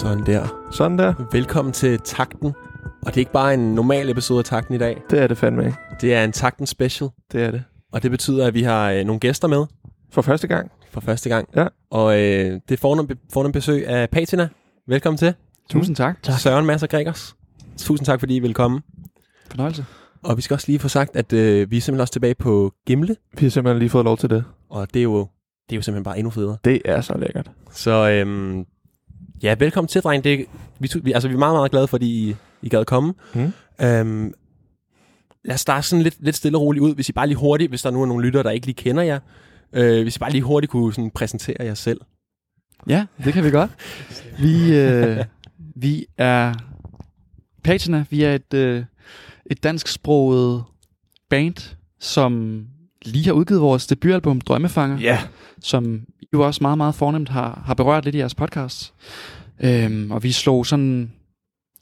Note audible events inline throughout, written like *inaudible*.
Sådan der. Sådan der. Velkommen til Takten. Og det er ikke bare en normal episode af Takten i dag. Det er det fandme ikke. Det er en Takten special. Det er det. Og det betyder, at vi har øh, nogle gæster med For første gang. for første gang. Ja. Og øh, det er fornem, fornem besøg af Patina. Velkommen til. Tusind tak. tak. Søren Masser Gregers. Tusind tak, fordi I vil komme. Fornøjelse. Og vi skal også lige få sagt, at øh, vi er simpelthen også tilbage på Gimle. Vi har simpelthen lige fået lov til det. Og det er jo, det er jo simpelthen bare endnu federe. Det er så lækkert. Så øhm, ja, velkommen til, dreng. Det, vi, vi, altså, vi er meget, meget glade for, at I, I gad komme. Mm. Øhm, lad os starte sådan lidt, lidt stille og roligt ud, hvis I bare lige hurtigt, hvis der nu er nogle lyttere, der ikke lige kender jer, øh, hvis I bare lige hurtigt kunne sådan præsentere jer selv. Ja, det kan vi godt. Vi, øh, vi er Patina. Vi er et, øh, et dansksproget band, som lige har udgivet vores debutalbum Drømmefanger, Ja. som I jo også meget, meget fornemt har, har berørt lidt i jeres podcast. Øhm, og vi slog sådan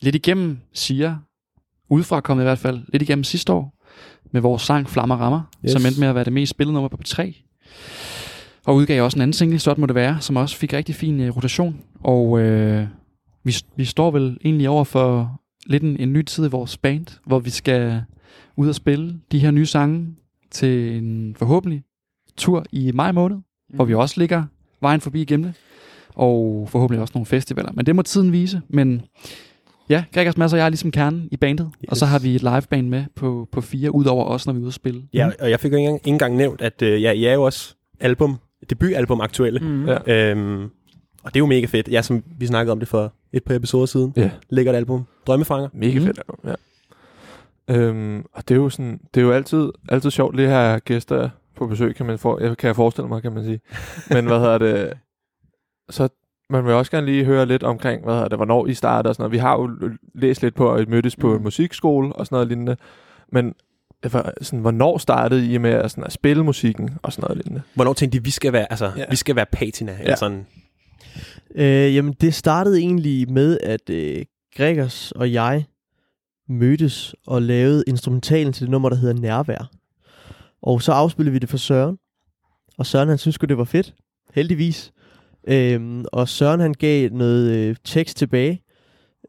lidt igennem, siger, udefra kommet i hvert fald, lidt igennem sidste år, med vores sang Flammer Rammer, Yes. som endte med at være det mest spillede nummer på P3. Og udgav også en anden single, Sådan må det være, som også fik rigtig fin øh, rotation. Og øh, vi, vi står vel egentlig over for lidt en, en ny tid i vores band, hvor vi skal ud og spille de her nye sange til en forhåbentlig tur i maj måned, mm. hvor vi også ligger vejen forbi Gimle, og forhåbentlig også nogle festivaler. Men det må tiden vise. Men ja, Gregers Mads og jeg er ligesom kernen i bandet, yes. og så har vi et liveband med på, på fire, udover os, når vi er ude at spille. Ja, og jeg fik jo ikke engang, ikke engang nævnt, at øh, ja, I er jo også album, debutalbum aktuelle. Mm. Ja. Øhm, og det er jo mega fedt. Ja, som vi snakkede om det for et par episoder siden. Ja. Lækkert album. Drømmefanger. Mega Mm. fedt album, ja. Øhm, og det er jo sådan, det er jo altid, altid sjovt lige at have gæster på besøg, kan man for, jeg, kan jeg forestille mig, kan man sige. Men hvad hedder det, så man vil også gerne lige høre lidt omkring, hvad hedder det, hvornår I startede og sådan noget. Vi har jo læst lidt på, at I mødtes på Mm. en musikskole og sådan noget lignende. Men var sådan, hvornår startede I med at, sådan, at spille musikken og sådan noget lignende? Hvornår tænkte I, vi skal være, altså, Ja. vi skal være patina? Eller Ja. sådan. Øh, jamen, det startede egentlig med, at øh, Gregers og jeg mødtes og lavede instrumentalen til det nummer, der hedder Nærvær. Og så afspillede vi det for Søren. Og Søren, han synes det var fedt. Heldigvis. Øhm, og Søren, han gav noget øh, tekst tilbage.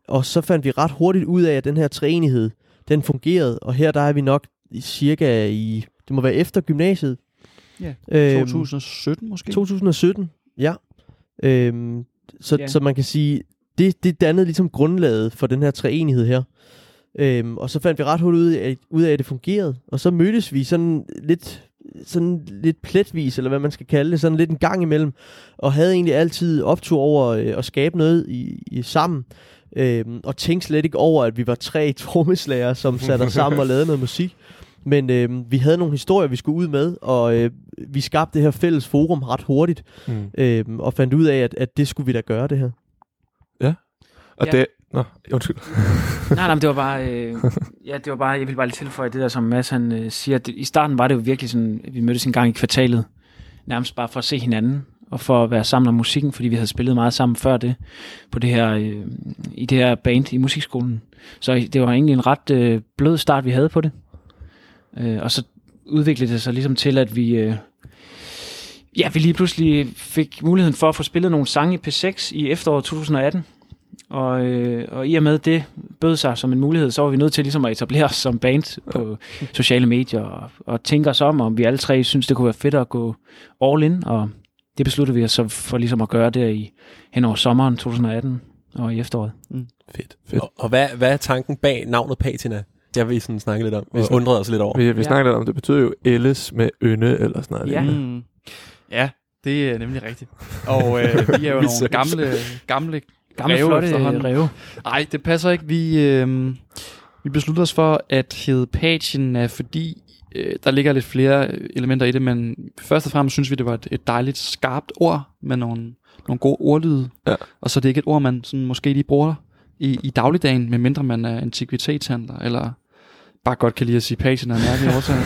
Og så fandt vi ret hurtigt ud af, at den her træenighed, den fungerede. Og her der er vi nok cirka i, det må være efter gymnasiet. Ja, Øhm, 2017 måske? 2017, ja. Øhm, så, Ja. så man kan sige, det, det dannede ligesom grundlaget for den her treenighed her. Øhm, og så fandt vi ret hurtigt ud af, ud af, at det fungerede. Og så mødtes vi sådan lidt, sådan lidt pletvis, eller hvad man skal kalde det, sådan lidt en gang imellem. Og havde egentlig altid optur over øh, at skabe noget i, i sammen. Øhm, og tænkte slet ikke over, at vi var tre *laughs* trommeslager, som satte os sammen og lavede noget musik. Men øh, vi havde nogle historier, vi skulle ud med, og øh, vi skabte det her fælles forum ret hurtigt, Mm. øh, og fandt ud af, at, at det skulle vi da gøre, det her. Og Ja. det, nå, undskyld. *laughs* nej, nej, men det var bare, øh, ja, det var bare, jeg ville bare lige tilføje det der, som Mads han øh, siger. Det, I starten var det jo virkelig sådan, at vi mødtes en gang i kvartalet, nærmest bare for at se hinanden, og for at være sammen om musikken, fordi vi havde spillet meget sammen før det, på det her, øh, i det her band i musikskolen. Så det var egentlig en ret øh, blød start, vi havde på det. Øh, og så udviklede det sig ligesom til, at vi... Øh, Ja, vi lige pludselig fik muligheden for at få spillet nogle sange i P6 i efteråret 2018. Og, øh, og i og med det bød sig som en mulighed, så var vi nødt til ligesom at etablere os som band på sociale medier og, og tænke os om, om vi alle tre synes, det kunne være fedt at gå all in. Og det besluttede vi os så for ligesom at gøre der i hen over sommeren 2018 og i efteråret. Fedt. Fedt. Og, og hvad, hvad er tanken bag navnet patina? Det har vi sådan snakket lidt om. Vi undrede os lidt over. Vi, vi Ja. snakkede lidt om, det betyder jo ældes med ynde eller sådan noget. Ja. Mm. Ja, det er nemlig rigtigt. Og øh, vi er jo *laughs* Vi nogle gamle, gamle Gamle Ræve flotte efterhånden. ræve. Nej, det passer ikke. Vi, øh, vi besluttede os for at hedde Patina, fordi øh, der ligger lidt flere øh, elementer i det, men først og fremmest synes vi, det var et, et dejligt skarpt ord med nogle, nogle gode ordlyde. Ja. Og så er det ikke et ord, man sådan måske lige bruger i, i dagligdagen, medmindre man er antikvitetshandler, eller bare godt kan lide at sige Patina af mærkelige årsager.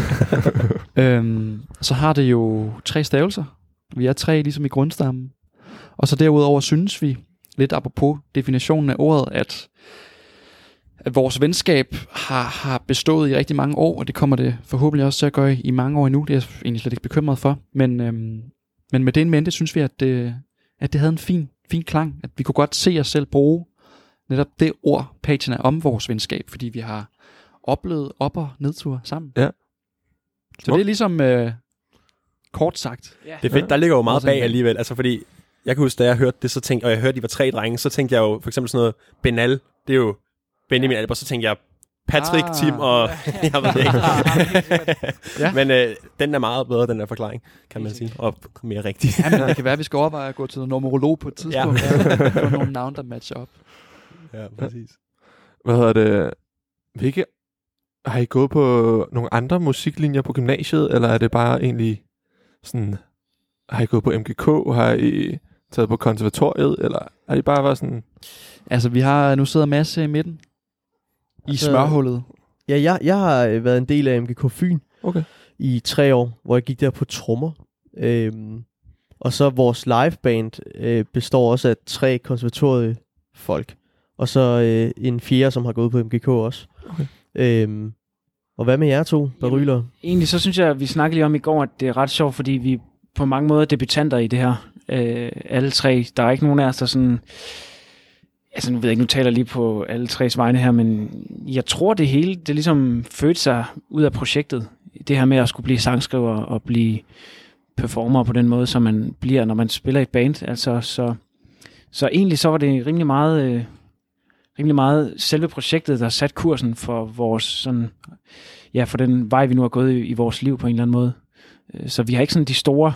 *laughs* øhm, så har det jo tre stavelser. Vi er tre ligesom i grundstammen. Og så derudover synes vi, lidt apropos definitionen af ordet, at, at vores venskab har, har bestået i rigtig mange år, og det kommer det forhåbentlig også til at gøre i mange år endnu. Det er jeg egentlig slet ikke bekymret for. Men, øhm, men med det en mente, synes vi, at det, at det havde en fin, fin klang, at vi kunne godt se os selv bruge netop det ord, er om vores venskab, fordi vi har oplevet op- og nedtur sammen. Ja. Så det er ligesom øh, kort sagt. Det er fedt, der ligger jo meget bag alligevel. Altså fordi, jeg kan huske, da jeg hørte det, så tænkte, og jeg hørte, de var tre drenge, så tænkte jeg jo for eksempel sådan noget, Benal, det er jo Benjamin Albert, så tænkte jeg, Patrick, Ah. Tim og... *laughs* *laughs* jeg ved det ikke. Ja. *laughs* Men øh, den er meget bedre, den der forklaring, kan man sige. Og mere rigtig. Ja, men det kan være, at vi skal overveje at gå til numerolog på et tidspunkt, ja. og få nogle navne, der matcher op. ja, præcis. Hvad hedder det? Hvilke, har I gået på nogle andre musiklinjer på gymnasiet, eller er det bare egentlig sådan, har I gået på MGK, har I taget på konservatoriet, eller har I bare været sådan, Altså, vi har nu sidder masse i midten. I Altså, smørhullet. Ja, jeg, jeg har øh, været en del af MGK Fyn Okay. i tre år, hvor jeg gik der på trommer. Øhm, og så vores liveband øh, består også af tre konservatoriefolk. Og så øh, en fjerde, som har gået på MGK også. Okay. Øhm, og hvad med jer to, Baryler? Egentlig så synes jeg, at vi snakkede lige om i går, at det er ret sjovt, fordi vi på mange måder debutanter i det her. Øh, alle tre. Der er ikke nogen af os, der sådan... Altså nu ved jeg ikke, nu taler jeg lige på alle tres vegne her, men jeg tror det hele, det ligesom fødte sig ud af projektet. Det her med at skulle blive sangskriver og blive performer på den måde, som man bliver, når man spiller i et band. Altså, så, så egentlig så var det rimelig meget, øh, rimelig meget selve projektet, der satte kursen for vores sådan, ja, for den vej, vi nu har gået i, i vores liv på en eller anden måde. Øh, så vi har ikke sådan de store,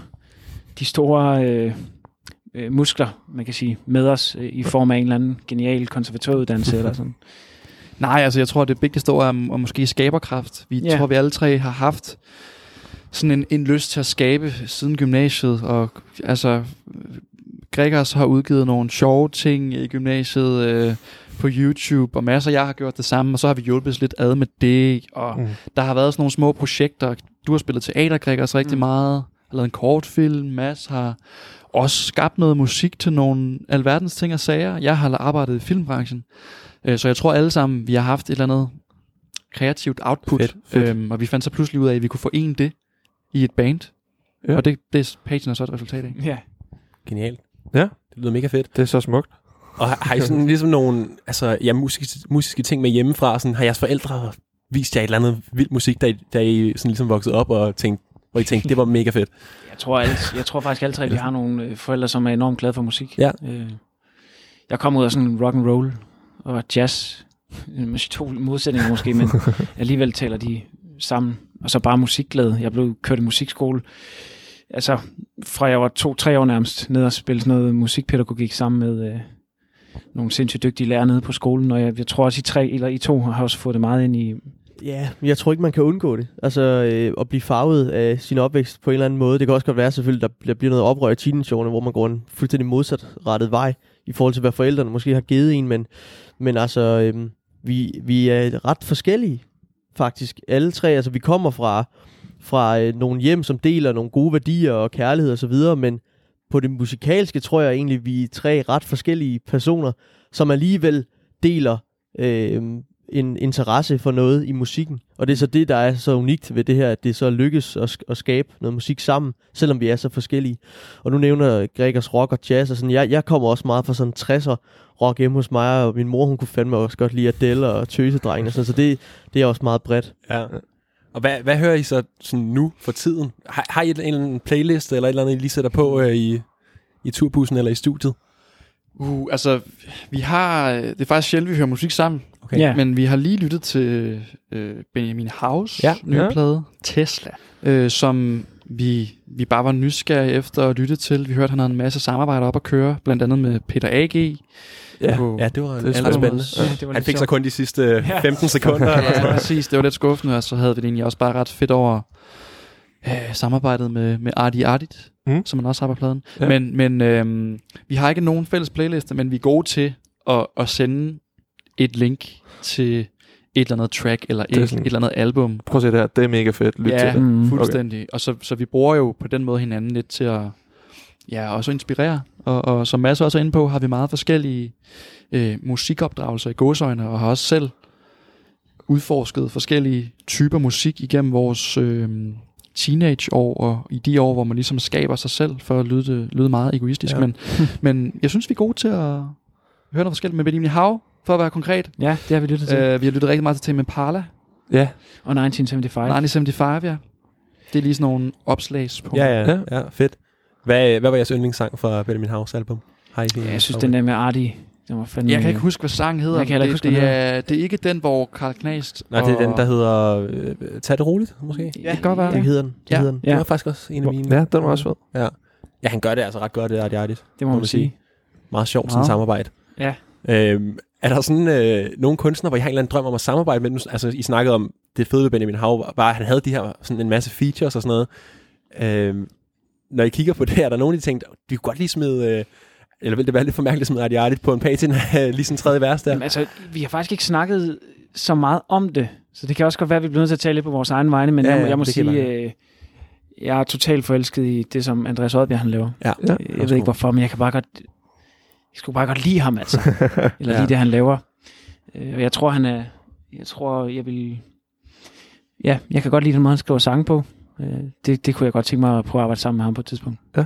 de store øh, øh, muskler, man kan sige, med os øh, i form af en eller anden genial konservatorieuddannelse eller sådan. *laughs* Nej, altså jeg tror, det vigtigste ord er, er måske skaberkraft. Vi Ja. yeah. tror, vi alle tre har haft sådan en, en lyst til at skabe siden gymnasiet. Og altså, Gregers har udgivet nogle sjove ting i gymnasiet øh, på YouTube, og masser af jer har gjort det samme, og så har vi hjulpet lidt ad med det, og Mm. der har været sådan nogle små projekter. Du har spillet teater, Gregers, rigtig mm. meget, har lavet en kortfilm, Mads har også skabt noget musik til nogle alverdens ting og sager. Jeg har arbejdet i filmbranchen, Øh, Så jeg tror alle sammen, vi har haft et eller andet kreativt output, Fedt, fedt. Øhm, og vi fandt så pludselig ud af, at vi kunne forene det i et band. Ja. Og det, det er pagen er så et resultat af. Ja. Genialt. Ja. Det lyder mega fedt. det er så smukt. Og har, har I sådan ligesom nogle altså, ja, musiske, musiske ting med hjemmefra? Sådan, har jeres forældre vist jer et eller andet vild musik, da I, da I sådan ligesom voksede op og tænkte, hvor I tænkte, det var mega fedt? *laughs* Jeg tror, alle, jeg tror faktisk alle tre, vi har nogle øh, forældre, som er enormt glade for musik. Ja. Øh, jeg kom ud af sådan rock and roll og jazz. Øh, To modsætninger måske, men *laughs* alligevel taler de sammen. Og så bare musikglæde. Jeg blev kørt i musikskole. Altså, fra jeg var to-tre år nærmest, ned og spille sådan noget musikpædagogik sammen med øh, nogle sindssygt dygtige lærere nede på skolen. Og jeg, jeg tror også, I tre eller I to har også fået det meget ind i... Ja, jeg tror ikke, man kan undgå det. Altså, øh, at blive farvet af sin opvækst på en eller anden måde. Det kan også godt være selvfølgelig, der, der bliver noget oprør i teenageårene, hvor man går en fuldstændig modsatrettet vej i forhold til, hvad forældrene måske har givet en. Men, men altså, øh, vi, vi er ret forskellige, faktisk. Alle tre, altså vi kommer fra, fra øh, nogle hjem, som deler nogle gode værdier og kærlighed osv., men på det musikalske tror jeg egentlig, vi er tre ret forskellige personer, som alligevel deler øh, en interesse for noget i musikken. Og det er så det, der er så unikt ved det her, at det så lykkes at, at skabe noget musik sammen, selvom vi er så forskellige. Og nu nævner Gregers rock og jazz, og sådan, jeg, jeg kommer også meget fra sådan 60'er rock hjemme hos mig, og min mor, hun kunne fandme også godt lide Adele og Tøsedrengen, og sådan, så det, det er også meget bredt. Ja. Og hvad, hvad hører I så sådan nu for tiden? Har, har I en, anden playlist eller et eller andet, I lige sætter på øh, i, i turbussen eller i studiet? Uh, altså, vi har... øh, Det er faktisk sjældent, vi hører musik sammen. Okay. Ja. Men vi har lige lyttet til øh, Benjamin House Ja. nye Ja. plade, Tesla, øh, som vi, vi bare var nysgerrige efter at lytte til. Vi hørte, han havde en masse samarbejder op at køre, blandt andet med Peter A.G. Ja, på Ja, det var Det er spændende. Ja, det var Han lidt fik så kun de sidste øh, 15 sekunder. eller sådan Ja, præcis. Det var lidt skuffende, og så havde vi det egentlig også bare ret fedt over øh, samarbejdet med, med Ardi Ardit, Mm. som man også har på pladen. Ja. Men, men øh, vi har ikke nogen fælles playliste, men vi er gode til at, at sende et link til et eller andet track, eller er et, sådan- et eller andet album. Prøv at se det her, det er mega fedt. Lyt Ja. til det. Mm. Fuldstændig. Okay. Og så, så vi bruger jo på den måde hinanden lidt til at ja, også inspirere. Og, og som Mads også er inde på, har vi meget forskellige øh, musikopdragelser i gåsøjne, og har også selv udforsket forskellige typer musik igennem vores øh, teenageår, og i de år, hvor man ligesom skaber sig selv, for at lyde, det- lyde meget egoistisk. Ja. Men, *laughs* men jeg synes, vi er gode til at høre noget forskelligt med Benjamin Hav, for at være konkret. Ja, det har vi lyttet til. Øh, vi har lyttet rigtig meget til Tame Impala, Ja, og 1975. 1975, ja. Det er lige sådan nogle opslagspunkter. Ja, ja, Ja. ja, fedt. Hvad, hvad var jeres yndlingssang fra Benjamin House album? Har I Ja, jeg synes, den der med Artie, den var fandme... Jeg kan ikke huske, hvad sangen hedder. Jeg kan det, huske, det, er, det er ikke den, hvor Karl Knast... Nej, det er den, der hedder øh, Tag det roligt, måske. Det kan godt være. Det hedder den. Det Ja. hedder den. Ja. Ja. Det var faktisk også en af mine. ja den var også fed. Ja, han gør det altså ret godt, det er det Det må man sige. Meget sjovt sådan Meget. samarbejde. Ja. Øhm, er der sådan øh, nogle kunstnere, hvor I har en eller anden drøm om at samarbejde med dem? Altså, I snakkede om, det fede ved Benjamin Hav var, at han havde de her, sådan en masse features og sådan noget. Øhm, når I kigger på det, er der nogen, der tænkte, de kunne godt lige smide, øh, eller vil det være lidt for mærkeligt at smide Artie på en page til lige sådan tredje vers der? Jamen, altså, vi har faktisk ikke snakket så meget om det, så det kan også godt være, at vi bliver nødt til at tale lidt på vores egen vegne, men Ja, jeg, ja, jeg må sige, jeg øh, jeg er totalt forelsket i det, som Andreas Oddbjerg han laver. Ja, Ja. Øh, Jeg ved ikke hvorfor, men jeg kan bare godt, jeg skulle bare godt lide ham, altså. *laughs* Eller Ja. det, han laver. Øh, Og jeg tror, han er, jeg tror, jeg vil, ja, jeg kan godt lide den måde, han skriver sange på. Øh, Det, det kunne jeg godt tænke mig at prøve at arbejde sammen med ham på et tidspunkt. Ja.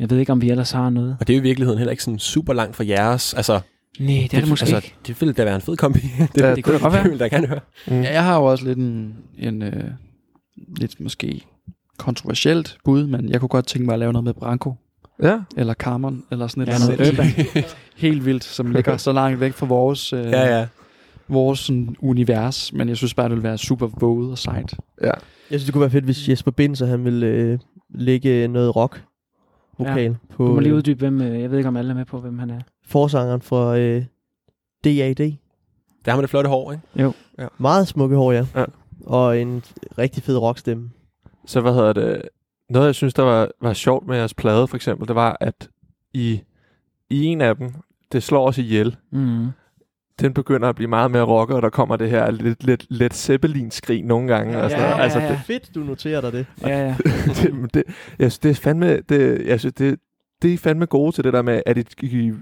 Jeg ved ikke, om vi ellers har noget. Og det er jo i virkeligheden heller ikke sådan super langt fra jeres. Altså, Nej, det er det måske altså, ikke. Det ville da være en fed kombi. *laughs* det, Ja, det kunne da godt være. Det ville da gerne høre. Mm. Ja, jeg har jo også lidt en, en øh, lidt måske kontroversielt bud, men jeg kunne godt tænke mig at lave noget med Branko, Ja, eller Carmen, eller sådan et Ja, eller noget andet. urban. Helt vildt, som *laughs* ligger så langt væk fra vores, øh, Ja, ja. vores sådan, univers, men jeg synes bare, det ville være super våget og sejt. ja. Jeg synes, det kunne være fedt, hvis Jesper Binser, han ville øh, lægge noget rock vokal ja. på Du må lige øh, uddybe, hvem, øh, jeg ved ikke, om alle er med på, hvem han er. forsangeren fra øh, DAD. Der har man det flotte hår, ikke? Meget smukke hår, ja. Ja. Og en rigtig fed rockstemme. Så hvad hedder det? Noget, jeg synes, der var, var sjovt med jeres plade, for eksempel, det var, at i, i en af dem, det slår os ihjel, Mm. Den begynder at blive meget mere rocket, og der kommer det her lidt, lidt, lidt Zeppelin-skrig nogle gange. Ja, og sådan ja, noget. ja, altså, ja. det, Fedt, du noterer dig det. Ja, ja. *laughs* det, det, jeg synes, det er fandme, det, jeg synes, det, det er fandme gode til det der med, at I, I,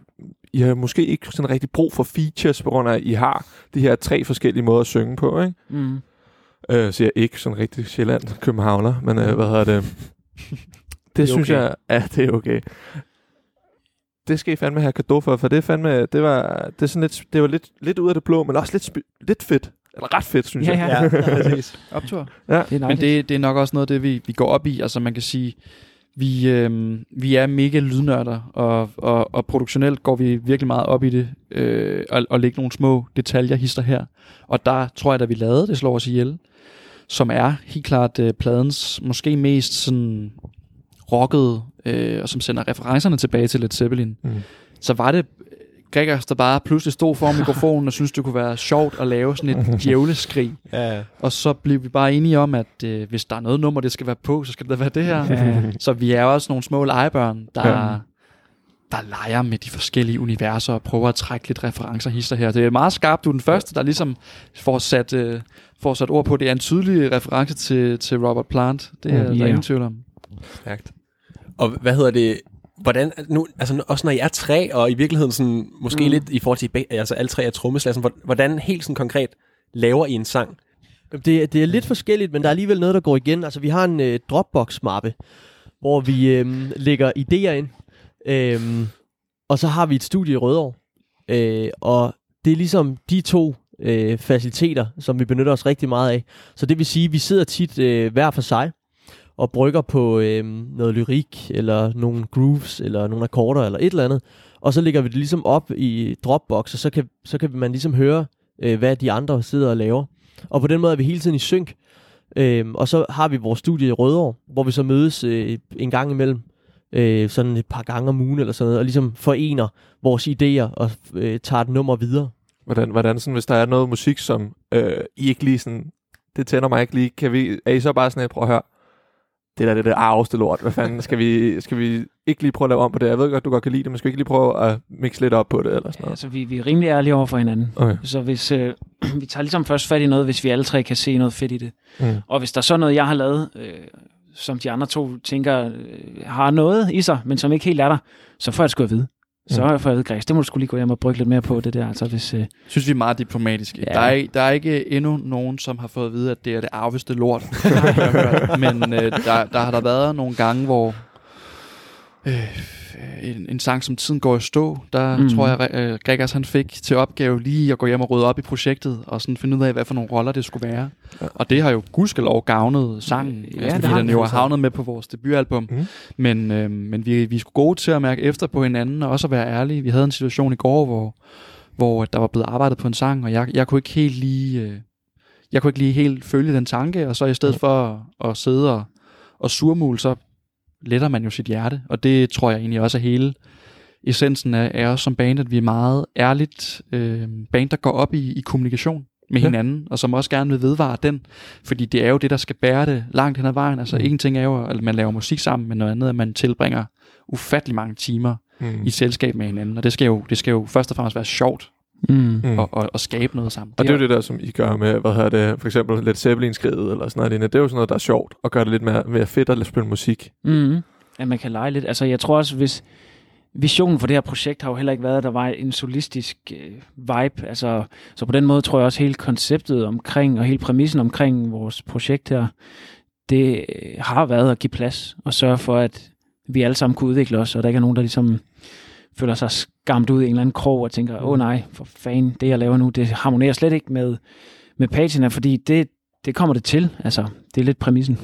I har måske ikke sådan rigtig brug for features, på grund af, at I har de her tre forskellige måder at synge på, ikke? Mm. Øh, så jeg ikke sådan rigtig Sjælland, Københavner, men øh, hvad hedder det? *laughs* Det, det synes okay. jeg, ja, det er okay. Det skal I fandme have kado for, for det er fandme, det var, det er sådan lidt, det var lidt, lidt ud af det blå, men også lidt, lidt fedt. Eller ret fedt, synes Ja, jeg. ja. *laughs* præcis. Optur. Det er Men det, det er nok også noget af det, vi, vi går op i. Altså man kan sige, vi, øhm, vi er mega lydnørder, og, og, og produktionelt går vi virkelig meget op i det, øh, og, og lægge nogle små detaljer hister her. Og der tror jeg, da vi lavede Det slår os ihjel, som er helt klart øh, pladens måske mest sådan rockede, øh, og som sender referencerne tilbage til Led Zeppelin. Mm. Så var det Gregers, der bare pludselig stod for *laughs* mikrofonen og syntes, det kunne være sjovt at lave sådan et *laughs* djævleskrig. Ja. Og så blev vi bare enige om, at øh, hvis der er noget nummer, det skal være på, så skal det da være det her. Ja. *laughs* Så vi er også nogle små legebørn, der, Ja. der leger med de forskellige universer og prøver at trække lidt referencer hister her. Det er meget skarpt. Du er den første, der ligesom får sat, øh, får sat ord på. Det er en tydelig reference til, til Robert Plant. Det er Mm, der ja. ingen tvivl om. Stærkt. Og hvad hedder det? Hvordan, nu, altså også når I er tre, og i virkeligheden sådan, måske mm. Lidt i forhold til, altså alle tre er trommeslassen, hvor- hvordan helt sådan konkret laver I en sang? Det, er- det er lidt forskelligt, men der er alligevel noget, der går igen. Altså, vi har en øh, Dropbox-mappe, hvor vi øh, lægger idéer ind. Øh, og så har vi et studie i Rødovre. Øh, og det er ligesom de to øh, faciliteter, som vi benytter os rigtig meget af. Så det vil sige, at vi sidder tit øh, hver for sig og brygger på øh, noget lyrik, eller nogle grooves, eller nogle akkorder, eller et eller andet. Og så lægger vi det ligesom op i Dropbox, og så kan, så kan man ligesom høre, øh, hvad de andre sidder og laver. Og på den måde er vi hele tiden i synk. Øh, og så har vi vores studie i Rødovre, hvor vi så mødes øh, en gang imellem, øh, sådan et par gange om ugen eller sådan noget, og ligesom forener vores idéer og øh, tager et nummer videre. Hvordan, hvordan sådan, hvis der er noget musik, som øh, I ikke lige sådan, det tænder mig ikke lige, kan vi, er I så bare sådan, at prøve at høre, det der, det der arveste lort, hvad fanden, skal vi, skal vi ikke lige prøve at lave om på det? Jeg ved godt, du godt kan lide det, men skal vi ikke lige prøve at mixe lidt op på det, eller sådan noget? Altså, vi, vi er rimelig ærlige over for hinanden. Okay. Så hvis øh, *clears throat* vi tager ligesom først fat i noget, hvis vi alle tre kan se noget fedt i det. Mm. Og hvis der er så noget, jeg har lavet, øh, som de andre to tænker øh, har noget i sig, men som ikke helt er der, så får jeg det sgu at vide. Så får jeg ved, Græs, det må du skulle lige gå hjem og brygge lidt mere på, det der. Altså, hvis, øh, Synes vi er meget diplomatiske. Ja. Der, er, ikke- der er ikke endnu nogen, som har fået at vide, at det er det arveste lort. *laughs* jeg har hørt. Men øh, der, der har der været nogle gange, hvor øh, en, en sang som Tiden går i stå, der mm. tror jeg, øh, Gregers han fik til opgave lige at gå hjem og rydde op i projektet, og sådan finde ud af, hvad for nogle roller det skulle være. Ja. Og det har jo gudskelov gavnet sangen, Ja, altså, har fordi den jo er altså. havnet med på vores debutalbum. Mhm. Men, øh, men vi, vi skulle gode til at mærke efter på hinanden, og også at være ærlige. Vi havde en situation i går, hvor, hvor der var blevet arbejdet på en sang, og jeg, jeg kunne ikke helt lige... Øh, jeg kunne ikke lige helt følge den tanke, og så i stedet for at, at sidde og, og surmule, så letter man jo sit hjerte. Og det tror jeg egentlig også er hele essensen af, af os som band, at vi er meget ærligt øh, band, der går op i, i kommunikation med Ja. hinanden, og som også gerne vil vedvare den, fordi det er jo det, der skal bære det langt hen ad vejen. Altså Mm. en ting er jo, at man laver musik sammen, men noget andet er, at man tilbringer ufattelig mange timer Mm. i selskab med hinanden, og det skal jo, det skal jo først og fremmest være sjovt mm. Mm. at, at, at skabe noget sammen. Og det er jo det der, som I gør med, hvad hedder det, for eksempel Led Zeppelin skridet eller sådan noget. lignende. Det er jo sådan noget, der er sjovt, og gør det lidt mere, mere fedt at spille musik. Mm. At man kan lege lidt. Altså, jeg tror også, hvis visionen for det her projekt har jo heller ikke været, at der var en solistisk øh, vibe. Altså, så på den måde tror jeg også, hele konceptet omkring, og hele præmissen omkring vores projekt her, det øh, har været at give plads og sørge for, at vi alle sammen kunne udvikle os, og der ikke er nogen, der ligesom føler sig skamt ud i en eller anden krog og tænker, åh nej, for fanden, det jeg laver nu, det harmonerer slet ikke med, med patina, fordi det, det kommer det til. Altså, det er lidt præmissen.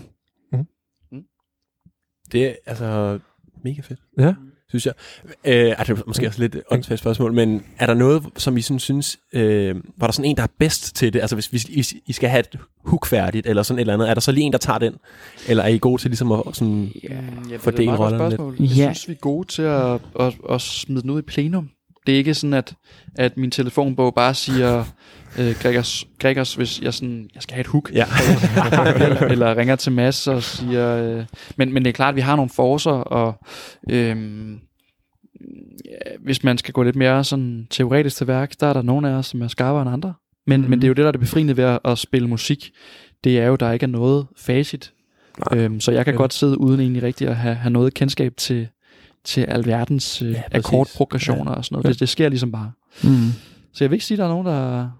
Det er altså mega fedt. Ja. Synes jeg. Øh, er det måske også lidt et åndssvagt spørgsmål, men er der noget, som I sådan synes, øh, var der sådan en, der er bedst til det? Altså hvis, hvis, I skal have et hook færdigt, eller sådan et eller andet, er der så lige en, der tager den? Eller er I gode til ligesom at sådan... Ja. Ja, Fordele det er et meget godt rollerne lidt. spørgsmål. Jeg Ja. synes, vi er gode til at, at, at smide den ud i plenum. Det er ikke sådan, at, at min telefonbog bare siger, øh, Gregers, Gregers, hvis jeg, sådan, jeg skal have et hook, Ja. eller, *laughs* eller ringer til Mads og siger... Øh, men, men det er klart, at vi har nogle forser, og øh, hvis man skal gå lidt mere sådan teoretisk til værk, der er der nogle af os, som er skarpere end andre. Men, mm. men det er jo det, der er det befriende ved at, at spille musik. Det er jo, der ikke er noget facit. Nej. Øhm, så jeg kan Men- godt sidde uden egentlig rigtig at have, have noget kendskab til, til alverdens øh, Ja, ja, akkordprogressioner og sådan noget. Ja. Det, det sker ligesom bare. Mm. Så jeg vil ikke sige, at der er nogen, der...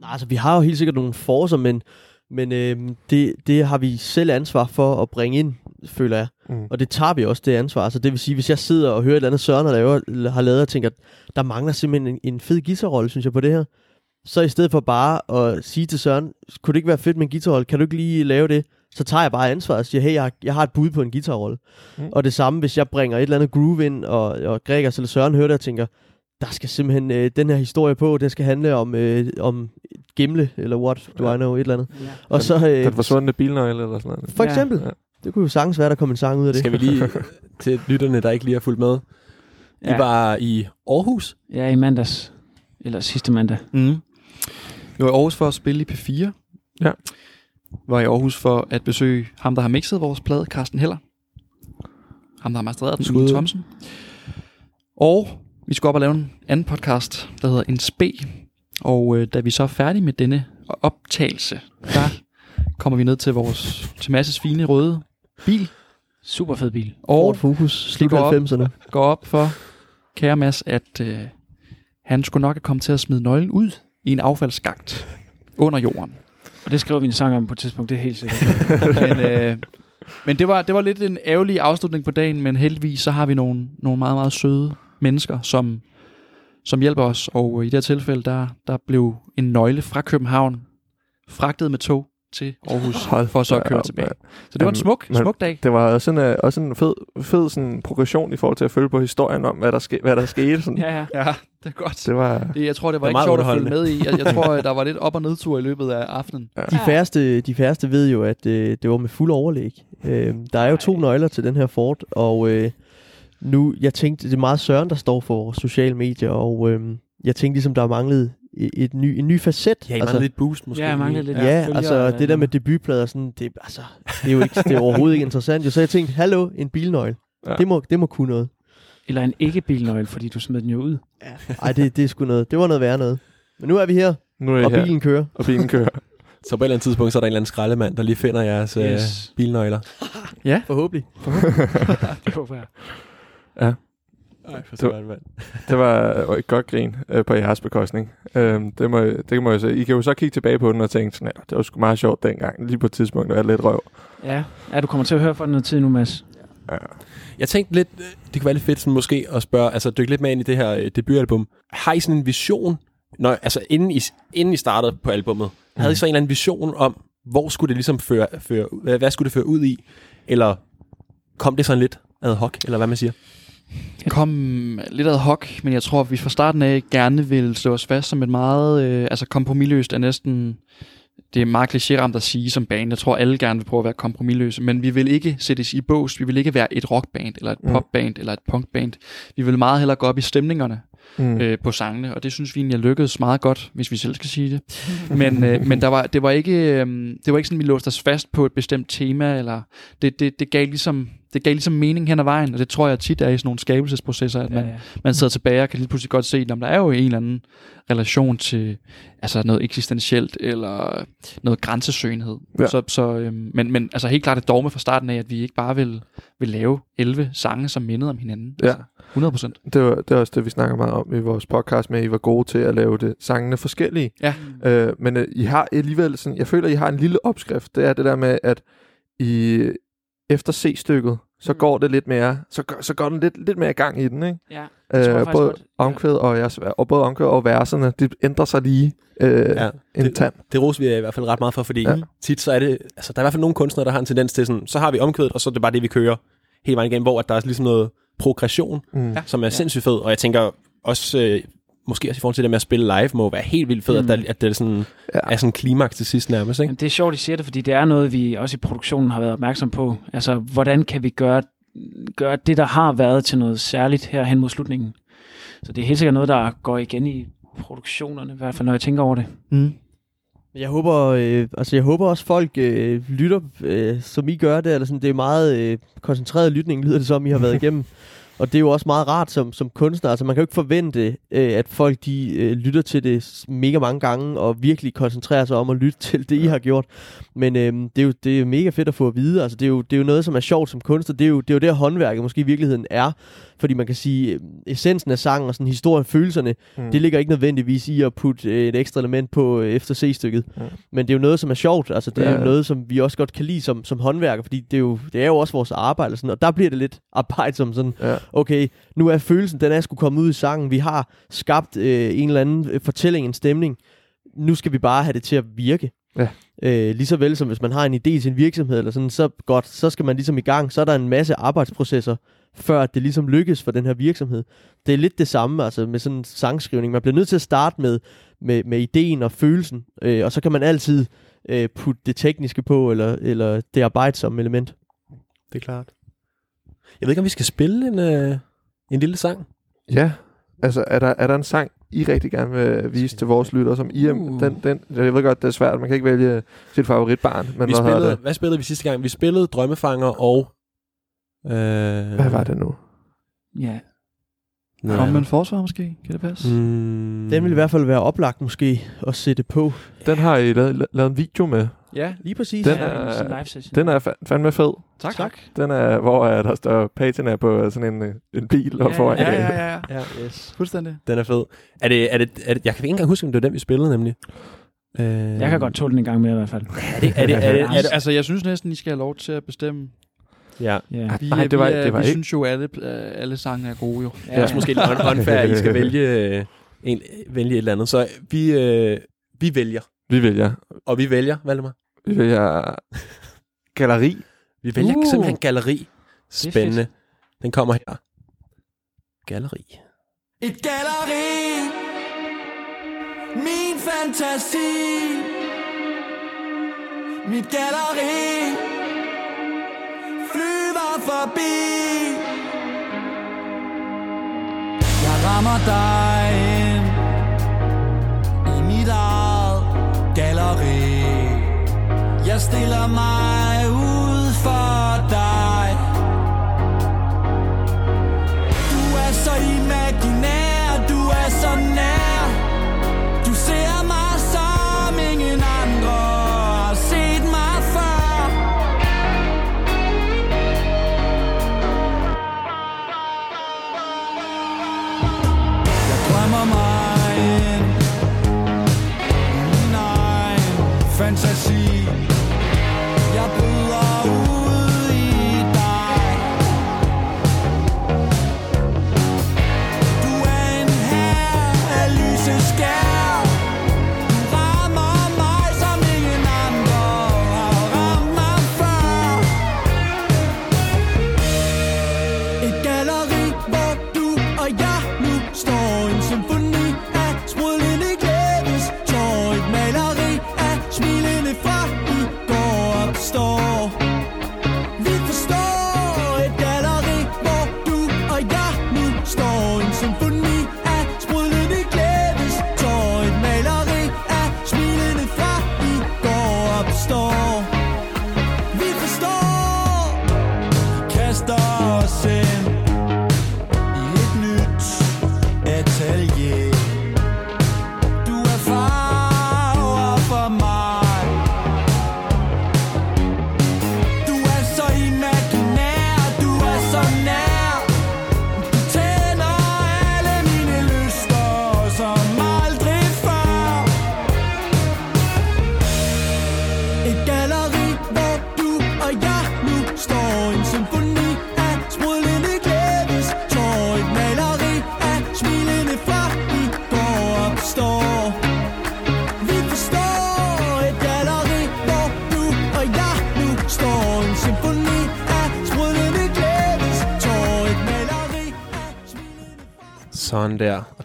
Nej, altså vi har jo helt sikkert nogle forser, men, men øhm, det, det har vi selv ansvar for at bringe ind, føler jeg. Mm. Og det tager vi også, det ansvar. Altså det vil sige, hvis jeg sidder og hører et eller andet Søren har lavet, eller har lavet, og tænker, der mangler simpelthen en, en fed guitarrolle, synes jeg, på det her. Så i stedet for bare at sige til Søren, kunne det ikke være fedt med en guitarrolle? Kan du ikke lige lave det? Så tager jeg bare ansvaret og siger, hey, jeg, har- jeg har et bud på en guitarrolle. Mm. Og det samme, hvis jeg bringer et eller andet groove ind, og, og Gregers eller Søren hører det og tænker, der skal simpelthen øh, den her historie på, det skal handle om, øh, om Gimle, eller what do Ja. I know, et eller andet. Ja. Og så, øh, Den forsvundne bilnøgle eller sådan noget. for Ja. eksempel, Ja. det kunne jo sagtens være, der kom en sang ud af det. Skal vi lige *laughs* til lytterne, der ikke lige har fulgt med. I Ja. var i Aarhus. Ja, i mandags. Eller sidste mandag. Mm. Jeg var i Aarhus for at spille i P4. Ja. Var i Aarhus for at besøge ham, der har mixet vores plade, Carsten Heller. Ham, der har mastereret den, Skud. Thomsen. Og vi skulle op og lave en anden podcast, der hedder En Spe. Og øh, da vi så er færdige med denne optagelse, der kommer vi ned til vores til Masses fine røde bil. Super fed bil. Og Ford Focus, slut går op. 90'erne. går op for kære Mads, at øh, han skulle nok have kommet til at smide nøglen ud i en affaldsskagt under jorden. Og det skriver vi en sang om på et tidspunkt, det er helt sikkert. *laughs* men øh, men det, var, det var lidt en ærgerlig afslutning på dagen, men heldigvis så har vi nogle, nogle meget, meget søde mennesker, som, som hjælper os. Og i det her tilfælde, der, der blev en nøgle fra København fragtet med tog til Aarhus Hold for så at køre op, tilbage. Så det var en smuk, men- smuk dag. Det var sådan, uh, også en fed, fed sådan, progression i forhold til at følge på historien om, hvad der, ske, hvad der skete. Sådan. ja, ja. Ja, det er godt. Det var... Det, jeg tror, det var, Det var ikke meget sjovt at følge med i. Jeg, jeg tror, der var lidt op- og nedtur i løbet af aftenen. De færreste, de færreste ved jo, at øh, det var med fuld overlæg. Øh, der er jo to nøgler til den her Ford, og øh, nu, jeg tænkte, det er meget Søren, der står for sociale medier, og øh, jeg tænkte ligesom, der manglede et, et ny, en ny facet. Ja, I altså, lidt boost måske. Ja, jeg manglede lidt. Ja, følger, altså øh, det der med debutplader, sådan, det, altså, det er jo ikke, det er overhovedet ikke interessant. Jo, så jeg tænkte, hallo, en bilnøgle. Ja. Ja. Det, må, det må kunne noget. Eller en ikke-bilnøgle, fordi du smed den jo ud. Ej, det, det er sgu noget. Det var noget værre noget. Men nu er vi her, Nu er jeg og her, bilen kører. og bilen kører. *laughs* Så på et eller andet tidspunkt, så er der en eller anden skraldemand, der lige finder jeres yes. Yes. øh, bilnøgler. Forhåbentlig. *laughs* Det håber jeg. Ej, for Det mand. *laughs* Det var øh, et godt grin øh, på jeres bekostning. Øhm, det, må, det kan man jo se. I kan jo så kigge tilbage på den og tænke, sådan, ja, det var sgu meget sjovt dengang. Lige på et tidspunkt, der var jeg lidt røv. Ja. ja, du kommer til at høre for den noget tid nu, Mads. Ja. Jeg tænkte lidt, øh, det kunne være lidt fedt sådan måske at spørge, altså dykke lidt mere ind i det her øh, debutalbum. Har I sådan en vision, når, altså inden I, inden I startede på albummet, havde I så en eller anden vision om, hvor skulle det ligesom føre, føre hvad, hvad skulle det føre ud i? Eller kom det sådan lidt ad hoc, eller hvad man siger? Kom lidt ad hoc, men jeg tror, at vi fra starten af gerne vil slå os fast som et meget, øh, altså kompromilløst er næsten, det er meget klichéramt at sige som band. Jeg tror, alle gerne vil prøve at være kompromilløse, men vi vil ikke sættes i bås. Vi vil ikke være et rockband, eller et Mm. popband, eller et punkband. Vi vil meget hellere gå op i stemningerne Mm. øh, på sangene, og det synes vi egentlig er lykkedes meget godt, hvis vi selv skal sige det. Men, øh, men der var, det, var ikke, øh, det var ikke sådan, vi låste os fast på et bestemt tema, eller det, det, det, gav ligesom, det gav ligesom mening hen ad vejen, og det tror jeg tit er i sådan nogle skabelsesprocesser, at man, Ja, ja. man sidder tilbage og kan lige pludselig godt se, at der er jo en eller anden relation til altså noget eksistentielt eller noget grænsesøgenhed. Ja. Så, så, øhm, men, men altså helt klart et dogme fra starten af, at vi ikke bare vil, vil lave 11 sange, som mindede om hinanden. Ja, 100 procent. det, var, det er også det, vi snakker meget om i vores podcast med, at I var gode til at lave det sangene forskellige. Ja. Øh, men øh, I har alligevel sådan, jeg føler, I har en lille opskrift. Det er det der med, at I efter C-stykket, så Mm. går det lidt mere, så, går- så går den lidt, lidt mere i gang i den, ikke? Ja, tror jeg Øh, både godt, og, jeres, og både omkvæd og verserne, de ændrer sig lige øh, Ja, en det- tand. Det roser vi i hvert fald ret meget for, fordi ja. Tit så er det, altså der er i hvert fald nogle kunstnere, der har en tendens til sådan, så har vi omkvædet, og så er det bare det, vi kører hele vejen igennem, hvor at der er ligesom noget progression, Mm. Som er Ja. sindssygt fed, og jeg tænker også, øh, måske også i forhold til det med at spille live, må være helt vildt fedt, Mm. at, der, at det er sådan, Ja. er sådan klimaks til sidst nærmest, ikke? Jamen, det er sjovt, I siger det, fordi det er noget, vi også i produktionen har været opmærksom på. Altså, hvordan kan vi gøre, gøre det, der har været til noget særligt her hen mod slutningen? Så det er helt sikkert noget, der går igen i produktionerne, i hvert fald når jeg tænker over det. Mm. Jeg håber, øh, altså jeg håber også folk øh, lytter, øh, som I gør det, eller sådan, det er meget øh, koncentreret lytning, lyder det som, I har været *laughs* igennem. Og det er jo også meget rart som, som kunstner, altså man kan jo ikke forvente, øh, at folk de øh, lytter til det mega mange gange, og virkelig koncentrerer sig om at lytte til det, I har gjort. Men øh, det, er jo, det er mega fedt at få at vide, altså det er jo, det er jo noget, som er sjovt som kunstner, det er jo, det er jo der håndværket måske i virkeligheden er, fordi man kan sige, øh, essensen af sangen og sådan historien, følelserne, Mm. det ligger ikke nødvendigvis i at putte øh, et ekstra element på øh, efter C-stykket. Mm. Men det er jo noget, som er sjovt. Altså, det er Ja. jo noget, som vi også godt kan lide som, som håndværker, fordi det er, jo, det er jo også vores arbejde. Og, sådan, og der bliver det lidt arbejdsom sådan, Ja. Okay, nu er følelsen, den er skulle komme ud i sangen. Vi har skabt øh, en eller anden øh, fortælling, en stemning. Nu skal vi bare have det til at virke. Ja. Øh, lige så vel som hvis man har en idé til en virksomhed, eller sådan, så godt, så skal man ligesom i gang. Så er der en masse arbejdsprocesser, før det ligesom lykkes for den her virksomhed. Det er lidt det samme altså med sådan en sangskrivning. Man bliver nødt til at starte med, med, med ideen og følelsen, øh, og så kan man altid øh, putte det tekniske på, eller, eller det arbejdsomme element. Det er klart. Jeg ved ikke, om vi skal spille en, øh, en lille sang. Ja, altså er der, er der en sang, I rigtig gerne vil vise til vores lyttere, som I er, Uh. den, den, jeg ved godt, det er svært, man kan ikke vælge sit favoritbarn, men Vi spillede, det? hvad spillede vi sidste gang? Vi spillede Drømmefanger og... Øh, hvad var det nu? Ja, med en andet. forsvar måske, kan det passe? Mm. Den vil i hvert fald være oplagt måske at sætte på. Den har I lavet, lavet en video med. Ja, Lige præcis. Den ja, er- sådan en live session. Den er fa- fandme fed. tak. Tak. Den er, hvor er der står patina på sådan en, øh, en bil og Ja, foran. Ja, ja, ja, ja. Ja, Yes. Fuldstændig. den er fed. Er det, er det, er det, jeg kan ikke engang huske, om det var den, vi spillede nemlig. Øh, Jeg kan godt tåle den en gang mere i hvert fald. Er det, er det, er det, er det, Altså, jeg synes næsten, I skal have lov til at bestemme. ja. Ja. Vi, Nej, det var- vi, det var vi ikke- synes jo, alle, øh, alle sange er gode jo. Det er også måske lidt un- unfair, at I skal *laughs* vælge, øh, en, vælge et eller andet. Så vi, øh, vi vælger. Vi vælger. Og vi vælger, Valdemar. Vi vælger *laughs* galleri. Vi vælger Uh. simpelthen galleri. er Spændende. Den kommer her. Galleri. Et galleri Min fantasi Mit galleri Flyver forbi Jeg rammer dig Jeg stiller mig ud for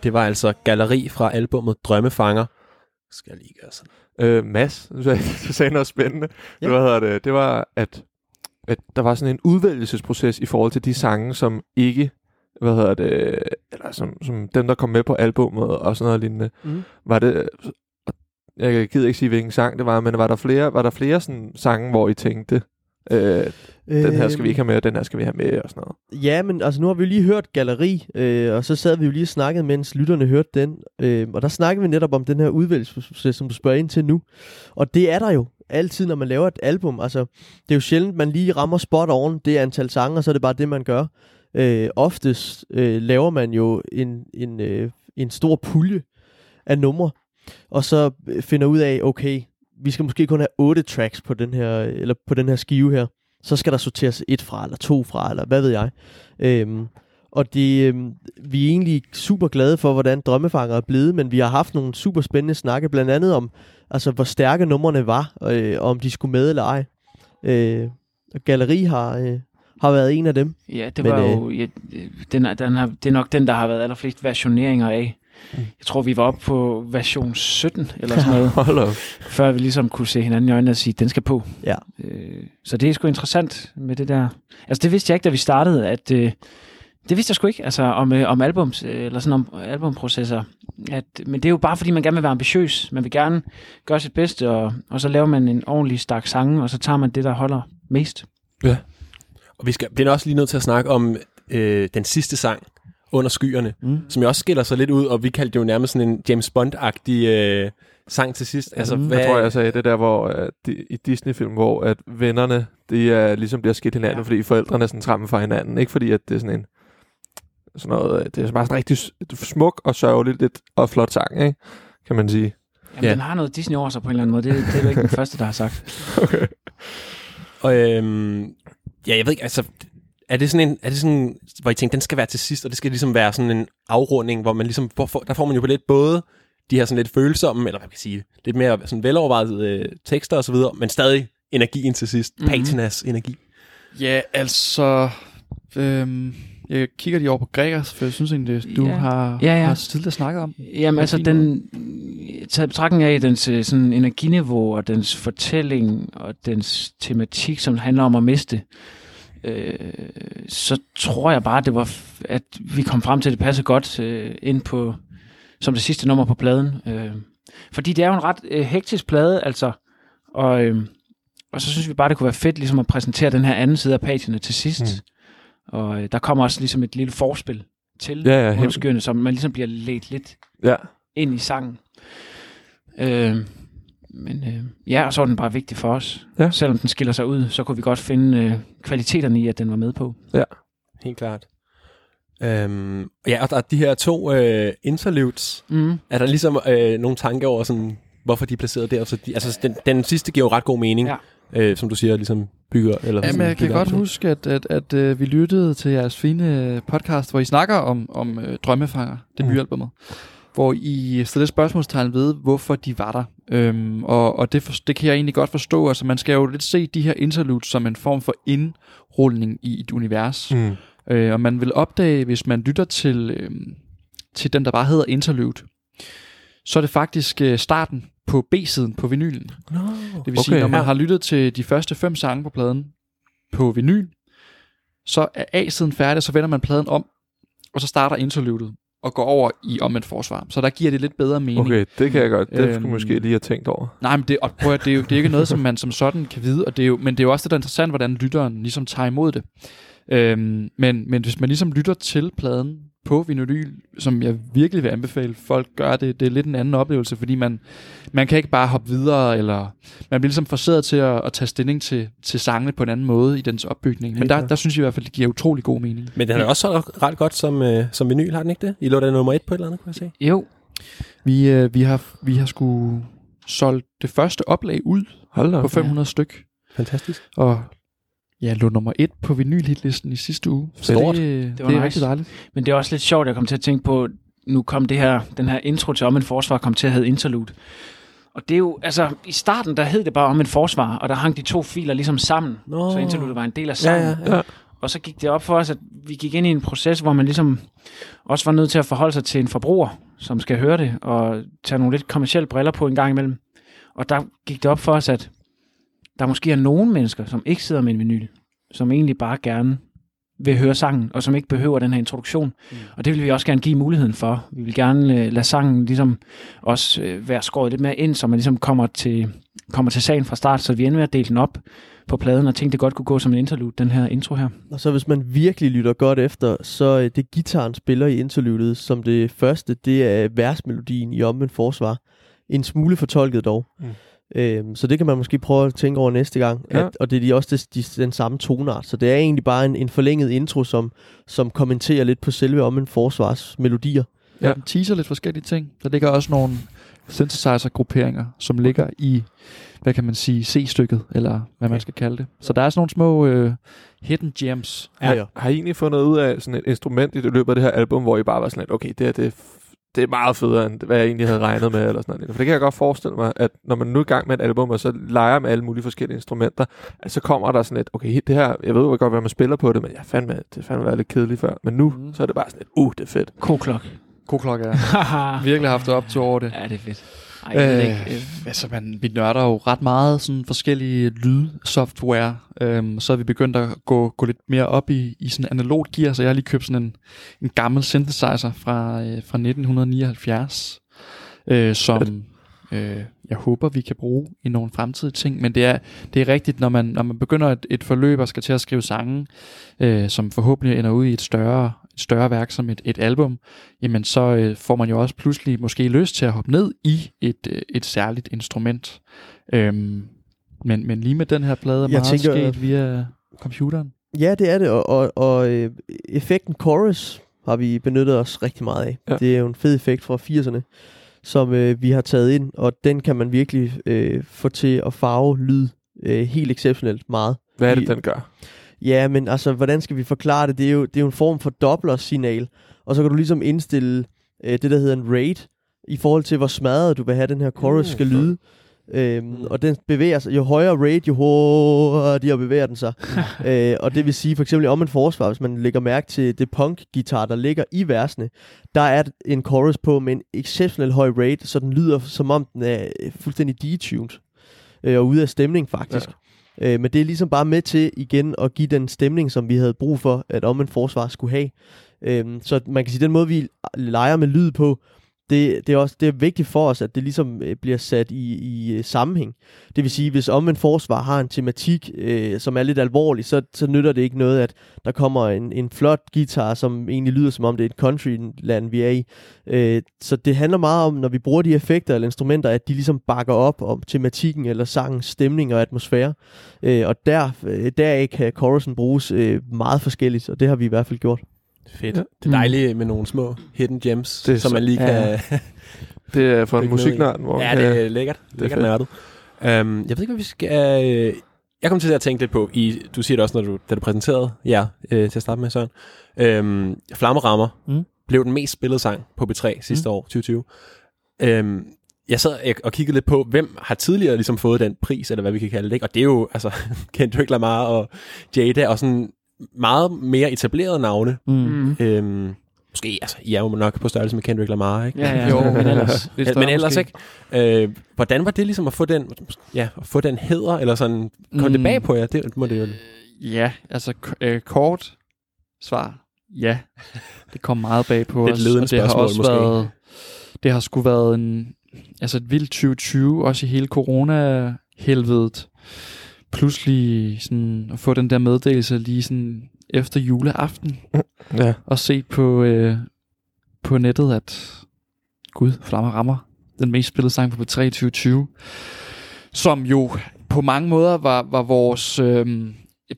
det var altså Galleri fra albumet Drømmefanger. Skal jeg lige gøre sådan. Øh, Mads, *laughs* du sagde, noget spændende. Ja. Hvad hedder det? Det var, at, at der var sådan en udvælgelsesproces i forhold til de sange, som ikke, hvad hedder det, eller som, som dem, der kom med på albummet og sådan noget lignende. Mhm. Var det, jeg gider ikke sige, hvilken sang det var, men var der flere, var der flere sådan sange, hvor I tænkte, øh, den her skal vi ikke have med, og den her skal vi have med, og sådan noget? Ja, men altså nu har vi jo lige hørt Galleri, øh, og så sad vi jo lige og snakkede, mens lytterne hørte den. Øh, og der snakkede vi netop om den her udvælgelsesproces, som du spørger ind til nu. Og det er der jo altid, når man laver et album. Altså, det er jo sjældent, man lige rammer spot on det antal sange, og så er det bare det, man gør. Øh, oftest øh, laver man jo en, en, øh, en stor pulje af numre, og så finder ud af, okay, vi skal måske kun have otte tracks på den her, eller på den her skive her så skal der sorteres et fra, eller to fra, eller hvad ved jeg. Øhm, og det, øhm, vi er egentlig super glade for, hvordan Drømmefanger er blevet, men vi har haft nogle super spændende snakke, blandt andet om, altså, hvor stærke numrene var, øh, og om de skulle med eller ej. Øh, Galleri har, øh, har været en af dem. Ja, det Men, var øh, jo... Ja, den, er- den har, det er nok den, der har været allerflest versioneringer af. Jeg tror, vi var oppe på version 17 eller sådan noget, *laughs* Hold op. før vi ligesom kunne se hinanden i øjnene og sige, den skal på. Ja. Øh, så det er sgu interessant med det der. Altså det vidste jeg ikke, da vi startede, at øh, det vidste jeg sgu ikke, altså om, øh, om albums, øh, eller sådan om albumprocesser. At, men det er jo bare, fordi man gerne vil være ambitiøs. Man vil gerne gøre sit bedste, og, og så laver man en ordentlig stak sange, og så tager man det, der holder mest. Og vi skal, bliver også lige nødt til at snakke om øh, den sidste sang, Under skyerne, Mm. som jo også skiller sig lidt ud, og vi kaldte det jo nærmest sådan en James Bond-agtig øh, sang til sidst. Altså, Mm. hvad, Jeg tror, jeg sagde det der, hvor uh, de, i Disney-film, hvor at vennerne, de uh, ligesom bliver skilt hinanden, Ja. fordi forældrene er sådan trappen fra hinanden. Ikke fordi, at det er sådan en sådan noget, øh, det er bare sådan rigtig smuk og sørgeligt lidt, og flot sang, ikke? kan man sige. Jamen, Ja. den har noget Disney over sig på en eller anden måde. Det, det er jo ikke den første, der har sagt. *laughs* Okay. Og, øhm, ja, jeg ved ikke, altså, er det sådan en, er det sådan, hvor I tænker, den skal være til sidst, og det skal ligesom være sådan en afrunding, hvor man ligesom, hvor, der får man jo på lidt både de her sådan lidt følsomme, eller hvad man kan sige, lidt mere sådan velovervejede øh, tekster og så videre, men stadig energien til sidst, Mhm. mm-hmm. patinas energi. Ja, altså... Øhm, jeg kigger lige over på Gregers, for jeg synes egentlig, du Ja. har, Ja, ja. har tidligere snakket om. Jamen altså, den, taget i betragtning af dens øh, sådan, energiniveau og dens fortælling og dens tematik, som handler om at miste, øh, så tror jeg bare, det var, at vi kom frem til, at det passede godt øh, ind på, som det sidste nummer på pladen. Øh, fordi det er jo en ret øh, hektisk plade, altså, og, øh, og så synes vi bare, det kunne være fedt ligesom at præsentere den her anden side af pagerne til sidst. Mm. Og øh, der kommer også ligesom et lille forspil til Ja, ja, underskyerne, så man ligesom bliver ledt lidt Ja. ind i sangen. Øh, men øh, ja, og så var den bare vigtig for os. Ja. Selvom den skiller sig ud, så kunne vi godt finde øh, kvaliteterne i, at den var med på. Helt klart. Øhm, ja, og der er de her to øh, interludes. Mm. Er der ligesom øh, nogle tanker over, sådan, hvorfor de er placeret der? Så de, altså, den, den sidste giver jo ret god mening, Ja. øh, som du siger, ligesom bygger... Eller Jamen, sådan, jeg kan godt huske, at, at, at øh, vi lyttede til jeres fine podcast, hvor I snakker om, om øh, Drømmefanger, debutalbummet. Hvor I stiller spørgsmålstegn ved, hvorfor de var der. Øhm, og og det, for, det kan jeg egentlig godt forstå. Altså, man skal jo lidt se de her interludes som en form for indrulning i et univers. Mm. Øh, og man vil opdage, hvis man lytter til, øh, til den, der bare hedder Interlude, så er det faktisk øh, starten på B-siden på vinylen. No. Det vil okay, sige, når man ja. har lyttet til de første fem sange på pladen på vinyl, så er A-siden færdig, så vender man pladen om, og så starter interludet og går over i omvendt forsvar. Så der giver det lidt bedre mening. Okay, det kan jeg godt. Det Øhm, skulle måske lige have tænkt over. Nej, men det, og prøv at, det, er jo, det er ikke noget, som man som sådan kan vide, og det er jo, men det er jo også det, der er interessant, hvordan lytteren ligesom tager imod det. Øhm, men, men hvis man ligesom lytter til pladen på vinyl, som jeg virkelig vil anbefale folk gør det, det er lidt en anden oplevelse, fordi man, man kan ikke bare hoppe videre, eller man bliver ligesom forceret til at, at tage stilling til, til sangene på en anden måde i dens opbygning. Men der, der synes jeg i hvert fald, det giver utrolig god mening. Men den er også så ret godt som, øh, som vinyl, har den ikke det? I lå der nummer et på et eller andet, kunne jeg se. Jo, Vi, øh, vi, har, vi har sgu solgt det første oplag ud Hold da. på op. 500 styk. Fantastisk. Og ja, lå nummer et på vinylhitlisten i sidste uge. Så Stort. Det, Det det, var det er nice. rigtig dejligt. men det er også lidt sjovt, jeg kom til at tænke på, nu kom det her, den her intro til Om en Forsvar kom til at hedde Interlude. Og det er jo, altså i starten, der hed det bare Om en Forsvar, og der hang de to filer ligesom sammen. Nå. Så Interlude var en del af Ja, sangen. ja, ja. Og så gik det op for os, at vi gik ind i en proces, hvor man ligesom også var nødt til at forholde sig til en forbruger, som skal høre det, og tage nogle lidt kommersielle briller på en gang imellem. Og der gik det op for os, at der måske er nogle mennesker, som ikke sidder med en vinyl, som egentlig bare gerne vil høre sangen, og som ikke behøver den her introduktion. Mm. Og det vil vi også gerne give muligheden for. Vi vil gerne øh, lade sangen ligesom også øh, være skåret lidt mere ind, så man ligesom kommer til, kommer til sagen fra start, så vi ender med at dele den op på pladen, og tænkte, det godt kunne gå som en interlude, den her intro her. Og så hvis man virkelig lytter godt efter, så øh, det gitaren spiller i interludet som det første, det er versmelodien i omvendt forsvar. En smule fortolket dog. Mm. Øhm, så det kan man måske prøve at tænke over næste gang. Ja. At, og det er de også det, de, den samme tonart. Så det er egentlig bare en, en forlænget intro, som, som kommenterer lidt på selve omvendt forsvars melodier. Ja. Ja. Den teaser lidt forskellige ting. Der ligger også nogle synthesizer-grupperinger, som ligger i, hvad kan man sige, C-stykket, eller hvad man skal kalde det. Så der er sådan nogle små øh, hidden gems. Ja, ja. Har I egentlig fundet ud af sådan et instrument i det løbet af det her album, hvor I bare var sådan lidt, okay, det her, det er, f- det er meget federe, end hvad jeg egentlig havde regnet med, eller sådan noget. For det kan jeg godt forestille mig, at når man nu er i gang med et album, og så leger med alle mulige forskellige instrumenter, at så kommer der sådan et, okay, det her, jeg ved jo godt, hvad man spiller på det, men jeg fandme, det fandme været lidt kedeligt før. Men nu, Mm. så er det bare sådan et, uh, det er fedt. God klokke er. Virkelig haft det op til over det. ja, det er fedt. Ej, jeg ved Øh, ikke. øh, altså, man, vi nørder jo ret meget sådan forskellige lydsoftware. Øhm, så er vi begyndt at gå, gå lidt mere op i, i sådan analog gear, så jeg har lige købt sådan en, en gammel synthesizer fra, øh, fra 1979, øh, som øh, jeg håber, vi kan bruge i nogle fremtidige ting. Men det er, det er rigtigt, når man, når man begynder et, et forløb og skal til at skrive sange, øh, som forhåbentlig ender ud i et større, større værk som et, et album, jamen så øh, får man jo også pludselig måske lyst til at hoppe ned i et, øh, et særligt instrument. Øhm, men, men lige med den her plade er meget tænker, sket via computeren. Ja, det er det, og, og, og øh, effekten chorus har vi benyttet os rigtig meget af. Ja. Ja. Det er jo en fed effekt fra 80'erne, som øh, vi har taget ind, og den kan man virkelig øh, få til at farve lyd øh, helt exceptionelt meget. Hvad er det, I- den gør? Ja, men altså, hvordan skal vi forklare det? Det er jo, det er jo en form for dobbler-signal, og så kan du ligesom indstille øh, det, der hedder en rate, i forhold til, hvor smadret du vil have, den her chorus Mm, skal lyde. Øhm, og den bevæger sig, jo højere rate, jo hurtigere bevæger den sig. *laughs* øh, og det vil sige, for eksempel om en forsvar, hvis man lægger mærke til det punk-gitar, der ligger i versene, der er en chorus på med en exceptionelt høj rate, så den lyder som om den er fuldstændig detuned øh, og ude af stemning faktisk. Ja. Øh, men det er ligesom bare med til igen at give den stemning, som vi havde brug for, at om en forsvar skulle have. Øh, så man kan sige, den måde, vi leger med lyd på, det, det, er også det er vigtigt for os, at det ligesom øh, bliver sat i, i øh, sammenhæng. Det vil sige, hvis om en forsvar har en tematik, øh, som er lidt alvorlig, så, så nytter det ikke noget, at der kommer en, en flot guitar, som egentlig lyder som om det er et countryland, vi er i. Øh, så det handler meget om, når vi bruger de effekter eller instrumenter, at de ligesom bakker op om tematikken eller sangens stemning og atmosfære. Øh, og der, der deraf kan chorusen bruges øh, meget forskelligt, og det har vi i hvert fald gjort. Fedt. Ja. Det er dejligt med nogle små hidden gems, Det er som man lige Ja. kan... *laughs* Det er for en musiknørd, hvor ja, det er lækkert. Det er lækkert nørdet. Um, jeg ved ikke, hvad vi skal... øh, Jeg kom til at tænke lidt på, i, du siger det også, når du, da du præsenterede jer øh, til at starte med, Søren. Øhm, Flammerammer Mm. blev den mest spillede sang på B3 sidste mm. år, 2020. Øhm, jeg sad og- og kiggede lidt på, hvem har tidligere ligesom fået den pris, eller hvad vi kan kalde det, ikke? Og det er jo, altså, *laughs* Kendrick Lamar og Jada, og sådan meget mere etablerede navne. Mm. Øhm, måske, altså, I er jo nok på størrelse med Kendrick Lamar, ikke? Ja, ja. Jo, *laughs* men ellers. Lidt men ellers måske. ikke. Øh, hvordan var det ligesom at få den, ja, at få den heder, eller sådan, kom mm. det bag på jer? Det må det jo... Ja, altså øh, kort svar. Ja, *laughs* det kom meget bag på os. og det har spørgsmål, også måske. været, det har sgu været en, altså et vildt 2020, også i hele corona-helvedet. Pludselig sådan, at få den der meddelelse lige sådan efter juleaften, Ja. og se på, øh, på nettet, at Gud, Flammer rammer den mest spillede sang på P3 i 2020, som jo på mange måder var, var vores øh,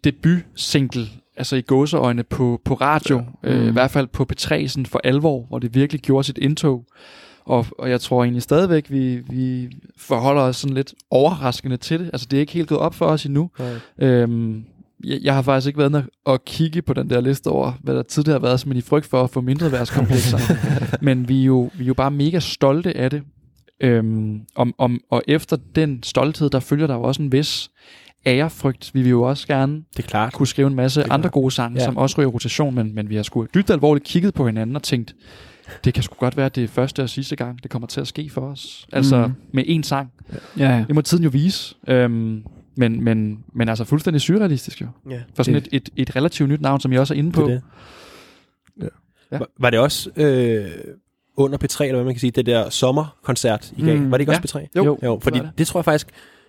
debut-single, altså i gåseøjne på, på radio, ja. øh, Mm. i hvert fald på P3 sådan for alvor, hvor det virkelig gjorde sit indtog. Og, og jeg tror egentlig stadigvæk, vi, vi forholder os sådan lidt overraskende til det. Altså det er ikke helt gået op for os endnu. Øhm, jeg, jeg har faktisk ikke været og- kigge på den der liste over, hvad der tidligere har været, som i frygt for at få mindre værtskomplekser. *laughs* Men vi er, jo, vi er jo bare mega stolte af det. Øhm, om, om, og efter den stolthed, der følger der jo også en vis ærefrygt. Vi vil jo også gerne Det er klart. kunne skrive en masse andre gode sange, Ja. som også ryger rotation, men, men vi har sgu dybt alvorligt kigget på hinanden og tænkt, det kan sgu godt være, at det er første og sidste gang, det kommer til at ske for os. Altså Mhm. med én sang. Ja, ja. Det må tiden jo vise. Øhm, men, men, men altså fuldstændig surrealistisk jo. Ja. For sådan Det- et, et, et relativt nyt navn, som jeg også er inde på. Det er det. Ja. Ja. Var, var det også øh, under P3, eller hvad man kan sige, det der sommerkoncert, I gav? Mm, var det ikke ja. også P3? Jo, Jo. Jo, fordi det. det tror jeg faktisk,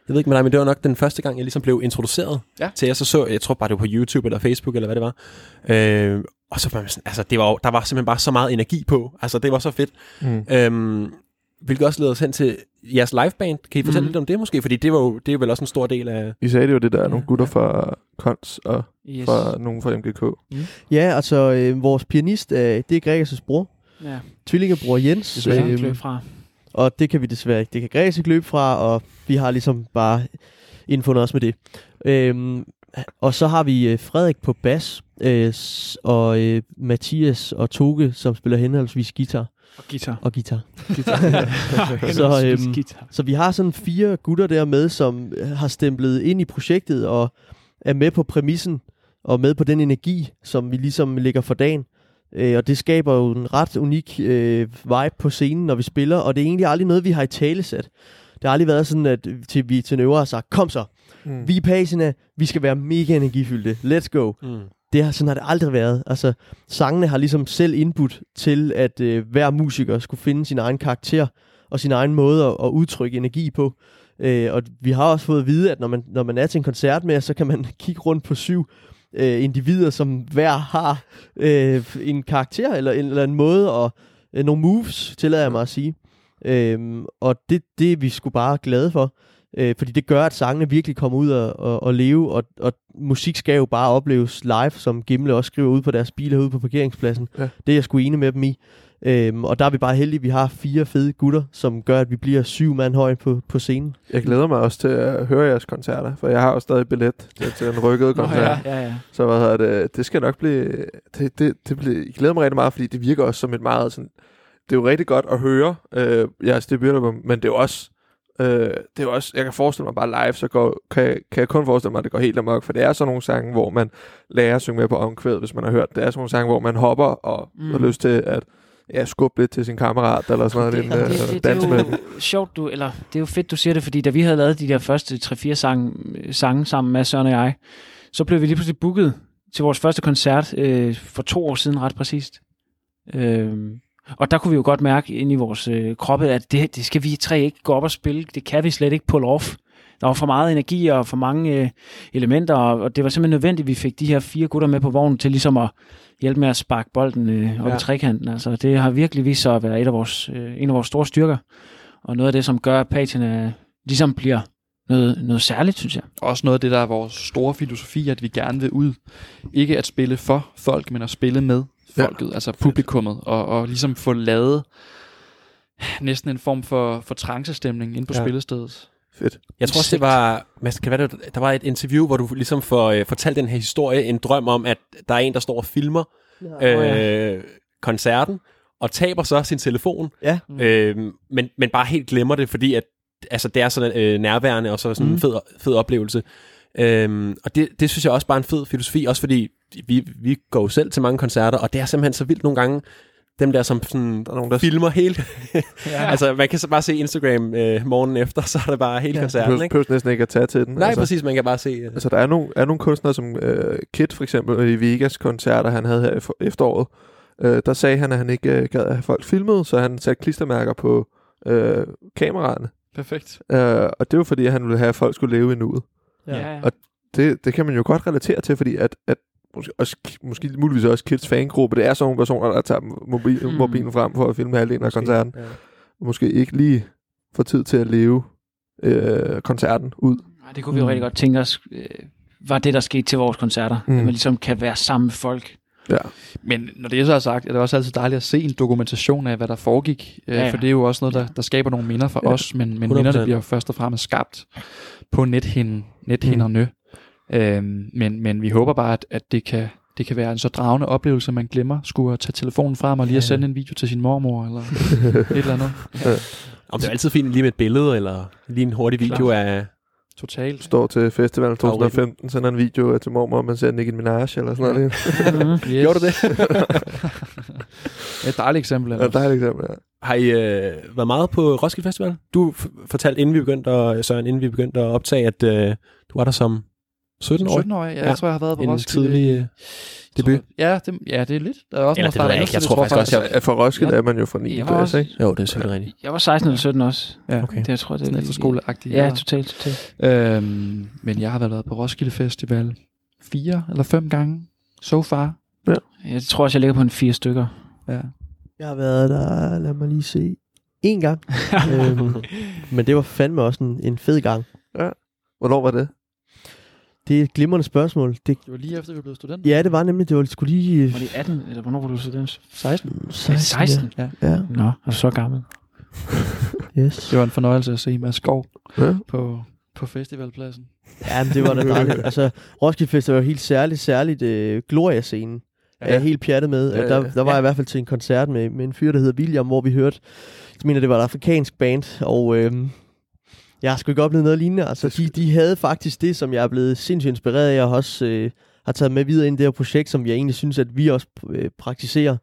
jeg ved ikke med dig, men det var nok den første gang, jeg ligesom blev introduceret Ja. til, jeg så så, jeg tror bare det var på YouTube eller Facebook, eller hvad det var. Øh, og så var man sådan, altså det var, der var simpelthen bare så meget energi på. Altså det var så fedt. Mm. Øhm, hvilket også leder os hen til jeres liveband. Kan I fortælle Mhm. lidt om det måske? Fordi det, var jo, det er vel også en stor del af... I sagde det jo, det der er nogle gutter fra Kons og Yes. fra nogen fra MGK. Ja, altså øh, vores pianist, øh, det er Gregers' bror. Ja, Tvillingebror Jens. det er Øhm, fra. Og det kan vi desværre ikke. Det kan ikke løbe fra, og vi har ligesom bare indfundet os med det. Øhm, og så har vi øh, Frederik på bas, øh, og øh, Mathias og Toge, som spiller henholdsvis guitar Og guitar. og guitar. så, *laughs* Så, øhm, guitar. Så vi har sådan fire gutter der med, som øh, har stemplet ind i projektet og er med på præmissen og med på den energi, som vi ligesom lægger for dagen. Øh, og det skaber jo en ret unik øh, vibe på scenen, når vi spiller, og det er egentlig aldrig noget, vi har i talesat. Det har aldrig været sådan, at til vi til øvre har sagt, kom så, Mm. vi er Pasina, vi skal være mega energifyldte, let's go. Mm. Det har, sådan har det aldrig været. Altså, sangene har ligesom selv input til, at øh, hver musiker skulle finde sin egen karakter og sin egen måde at, at udtrykke energi på. Øh, og vi har også fået at vide, at når man, når man er til en koncert med, så kan man *laughs* kigge rundt på syv øh, individer, som hver har øh, en karakter eller en, eller en måde og øh, nogle moves, tillader jeg mig at sige. Øhm, og det, det er vi sgu bare glade for. Øh, fordi det gør, at sangene virkelig kommer ud og, og, og leve, og, og musik skal jo bare opleves live, som Gimle også skriver ud på deres biler ude på parkeringspladsen. Ja. Det er jeg sgu enig med dem i. Øhm, og der er vi bare heldige, at vi har fire fede gutter, som gør, at vi bliver syv mand høje på, på scenen. Jeg glæder mig også til at høre jeres koncerter, for jeg har jo stadig billet til, til en rykket Nå, koncert. ja, ja, ja. Så hvad hedder det, det skal nok blive, det, det, det bliver, jeg glæder mig rigtig meget, fordi det virker også som et meget sådan, det er jo rigtig godt at høre øh, jeres debutalbum, men det er jo også, øh, det er jo også, jeg kan forestille mig bare live, så går, kan, kan jeg kun forestille mig, at det går helt amok, for det er sådan nogle sange, hvor man lærer at synge med på omkvæd, hvis man har hørt. Det er sådan nogle sange, hvor man hopper og. Mm. har lyst til at ja, skubbe lidt til sin kammerat, eller sådan noget, det, det, det, det, det, er jo sjovt, du, eller det er jo fedt, du siger det, fordi da vi havde lavet de der første 3-4 sange, sange sammen med Søren og jeg, så blev vi lige pludselig booket til vores første koncert øh, for to år siden, ret præcist. Øh, og der kunne vi jo godt mærke ind i vores øh, kroppe, at det, det skal vi tre ikke gå op og spille. Det kan vi slet ikke pull off. Der var for meget energi og for mange øh, elementer, og, og det var simpelthen nødvendigt, at vi fik de her fire gutter med på vognen til ligesom at hjælpe med at sparke bolden øh, op Ja. i trekanten. Altså, det har virkelig vist sig at være et af vores, øh, en af vores store styrker, og noget af det, som gør, at patina ligesom bliver noget, noget særligt, synes jeg. Også noget af det, der er vores store filosofi, at vi gerne vil ud. Ikke at spille for folk, men at spille med folket, ja, altså publikummet, og, og ligesom få lavet næsten en form for, for trancestemning ind på ja. spillestedet. Fedt. Jeg tror også, det var, Mads, kan være, det- der var et interview, hvor du ligesom får øh, fortalt den her historie, en drøm om, at der er en, der står og filmer øh, koncerten, og taber så sin telefon, Ja. øh, men, men bare helt glemmer det, fordi at, altså, det er sådan øh, nærværende, og så sådan mm. Mm. en fed, fed oplevelse. Øhm, og det, det synes jeg også bare er en fed filosofi, også fordi vi, vi går jo selv til mange koncerter, og det er simpelthen så vildt nogle gange, dem der som sådan, Der er nogen, der filmer helt. Ja. *laughs* altså, man kan så bare se Instagram øh, morgenen efter, så er det bare hele Ja. koncerten, behøver, ikke? behøver næsten ikke at tage til den. Nej, altså. præcis, man kan bare se... Øh, Altså, der er nogle, er nogle kunstnere, som øh, Kit for eksempel, i Vegas koncerter, han havde her i efteråret, øh, der sagde han, at han ikke øh, gad at have folk filmet, så han satte klistermærker på øh, kameraerne. Perfekt. Øh, og det var fordi, han ville have, at folk skulle leve i nuet. Ja. Og det, det kan man jo godt relatere til, fordi at, at måske, også, måske muligvis også Kids fangruppe, det er sådan nogle personer, der tager mobil, Mm. mm. mobilen frem for at filme halvdelen af koncerten. Ja. Måske ikke lige får tid til at leve øh, koncerten ud. Ej, Det kunne vi jo rigtig godt tænke os, øh, var det, der skete til vores koncerter. Mm. Mm. At man ligesom kan være sammen med folk. Ja. Men når det er så er sagt, er det også altid dejligt at se en dokumentation af, hvad der foregik. Ja, Ja, ja. For det er jo også noget, der, der skaber nogle minder for Ja, os, men, men 100%. minderne bliver først og fremmest skabt på nethinden, nethinderne. Mm. Øhm, men, men vi håber bare, at, at det, kan, det kan være en så dragende oplevelse, at man glemmer skulle tage telefonen frem og lige at Ja. sende en video til sin mormor, eller *laughs* et eller andet. Om det er altid fint lige med et billede, eller lige en hurtig video Klart. af... Totalt. Står til festivalen Favoritten. 2015, sender en video til mormor, og man ser Nicki Minaj eller sådan noget. Yes. *laughs* Gjorde du det? *laughs* Et dejligt eksempel. Ja, et eksempel, ja. Har I øh, været meget på Roskilde Festival? Du f- fortalte, inden vi begyndte at, Søren, inden vi begyndte at optage, at øh, du var der som 17 år. 17 år, ja. Jeg Ja. tror, jeg har været på En Roskilde. tidlig debut. Tror jeg- Ja, det, ja, det er lidt. Der er også Eller det ved jeg ikke. Jeg tror faktisk også, Ja, for Roskilde Ja. er man jo fra 9. Jeg klasse, også- ikke? Jo, det er selvfølgelig rigtigt. Jeg var 16 eller 17 også. Ja, Okay. Det, jeg tror, det er efterskoleagtigt. Ja, totalt, totalt. Øhm, men jeg har været på Roskilde Festival fire eller fem gange so far. Jeg tror også, jeg ligger på en fire stykker. Ja. Jeg har været der, lad mig lige se, en gang. *laughs* øhm, men det var fandme også en, en fed gang. Hvornår var det? Det er et glimrende spørgsmål. Det, Det var lige efter, vi blev student. ja, det var nemlig, det var skulle lige... øh, Var det 18, eller hvornår var du student? 16. 16. 16? Ja. Ja, Nå, er du så gammel? yes. Det var en fornøjelse at se Mads Skov Ja. på, på festivalpladsen. Ja, men det var da dejligt. *laughs* altså, Roskilde Festival var helt særligt, særligt øh, Gloria-scenen. Ja. Er jeg helt pjattet med. Ja, Ja, der, ja. der var jeg i hvert fald til en koncert med, med en fyr, der hedder William, hvor vi hørte, jeg mener, det var et afrikansk band, og øhm, jeg har sgu ikke oplevet noget lignende. Altså, de, de havde faktisk det, som jeg er blevet sindssygt inspireret af, og også øh, har taget med videre ind i det her projekt, som jeg egentlig synes, at vi også øh, praktiserer.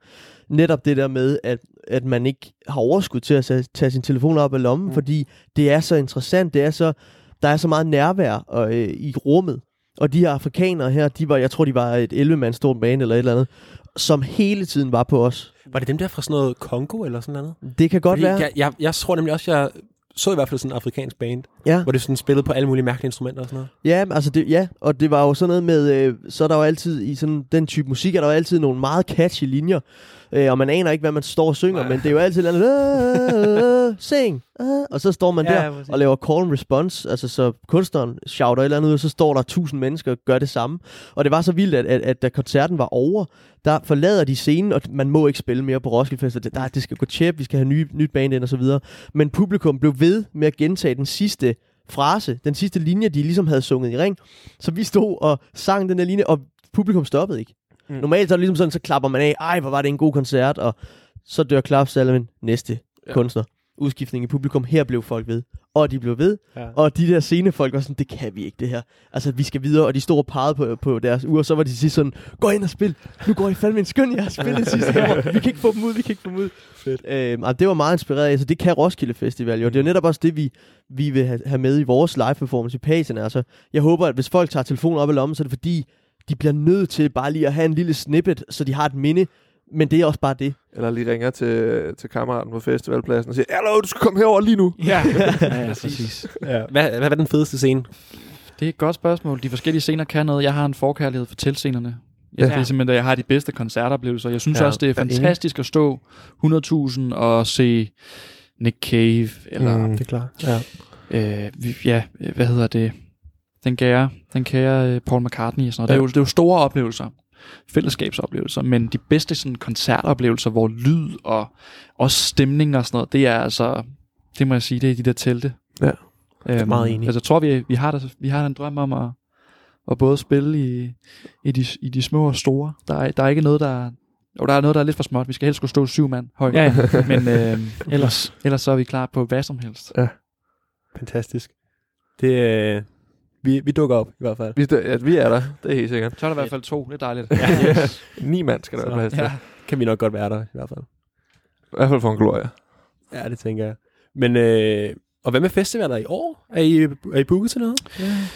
Netop det der med, at, at man ikke har overskud til at tage, sin telefon op af lommen, mm. fordi det er så interessant, det er så, der er så meget nærvær og, øh, i rummet. Og de her afrikanere her, de var, jeg tror, de var et 11-mand stort band eller et eller andet, som hele tiden var på os. Var det dem der fra sådan noget Kongo eller sådan noget? Det kan godt Fordi være. Jeg, jeg, jeg tror nemlig også, jeg så i hvert fald sådan en afrikansk band, Ja. hvor det sådan spillede på alle mulige mærkelige instrumenter og sådan noget. Ja, altså det, ja, og det var jo sådan noget med, øh, så er der jo altid, i sådan den type musik, er der jo altid nogle meget catchy linjer, øh, og man aner ikke, hvad man står og synger, Nej. men det er jo altid et andet, øh, sing, øh, og så står man Ja, der ja, og laver call and response, altså så kunstneren shouter et eller andet ud, og så står der tusind mennesker og gør det samme. Og det var så vildt, at, at, at da koncerten var over, der forlader de scenen, og man må ikke spille mere på Roskilde Fest, og det, der, det skal gå tjep, vi skal have nye, nyt band ind og så videre. Men publikum blev ved med at gentage den sidste frase, den sidste linje, de ligesom havde sunget i ring. Så vi stod og sang den der linje, og publikum stoppede ikke. Mm. Normalt så er det ligesom sådan, så klapper man af, ej, hvor var det en god koncert, og så dør klapsalven næste ja. Kunstner. Udskiftning i publikum, her blev folk ved. Og de blev ved, Ja. og de der scenefolk var sådan, det kan vi ikke det her. Altså, vi skal videre, og de stod og pegede på, på deres uger, så var de sidst sådan, gå ind og spil. Nu går I fandme en skøn, jeg har spillet *laughs* sidste år. Vi kan ikke få dem ud, vi kan ikke få dem ud. Fedt. Øhm, altså, det var meget inspireret af, så det kan Roskilde Festival jo. Det er netop også det, vi, vi vil have, have med i vores live performance i Pagen. Altså, jeg håber, at hvis folk tager telefonen op i lommen, så er det fordi, de bliver nødt til bare lige at have en lille snippet, så de har et minde. Men det er også bare det. Eller lige ringer til, til kammeraten på festivalpladsen og siger, Hallo, du skal komme herover lige nu. Ja, *laughs* ja, ja præcis. Ja. Hvad, hvad var den fedeste scene? Det er et godt spørgsmål. De forskellige scener kan noget. Jeg har en forkærlighed for teltscenerne. Jeg, Ja. Det er simpelthen, at jeg har de bedste koncertoplevelser. Jeg synes Ja, også, det er er fantastisk at stå 100.000 og se Nick Cave, eller Mm. Det er klart. Ja. øh, ja, hvad hedder det? Den kære, den kære øh, Paul McCartney og sådan noget. Det, er jo, det er jo store oplevelser. fællesskabsoplevelser, men de bedste sådan, koncertoplevelser, hvor lyd og også stemning og sådan noget, det er altså, det må jeg sige, det er de der telte. Ja. Øhm, meget enig. Altså, jeg tror, vi, vi, har der, vi har en drøm om at, at både spille i, i, de, i de små og store. Der er, der er ikke noget, der... Jo, der er noget, der er lidt for småt. Vi skal helst kunne stå syv mand højt. Ja, ja. *laughs* Men øh, ellers. ellers så er vi klar på hvad som helst. Fantastisk. Det, øh, vi, vi dukker op i hvert fald. Vi, ja, vi er der, det er helt sikkert. Så er der i hvert fald to. Det er dejligt. Ja, *laughs* yes. Ni mand skal der være plads til. ja. Kan vi nok godt være der i hvert fald. I hvert fald for en glorie. Ja, det tænker jeg. Men, øh, og hvad med festivaler i år? Er I, er I booket til noget?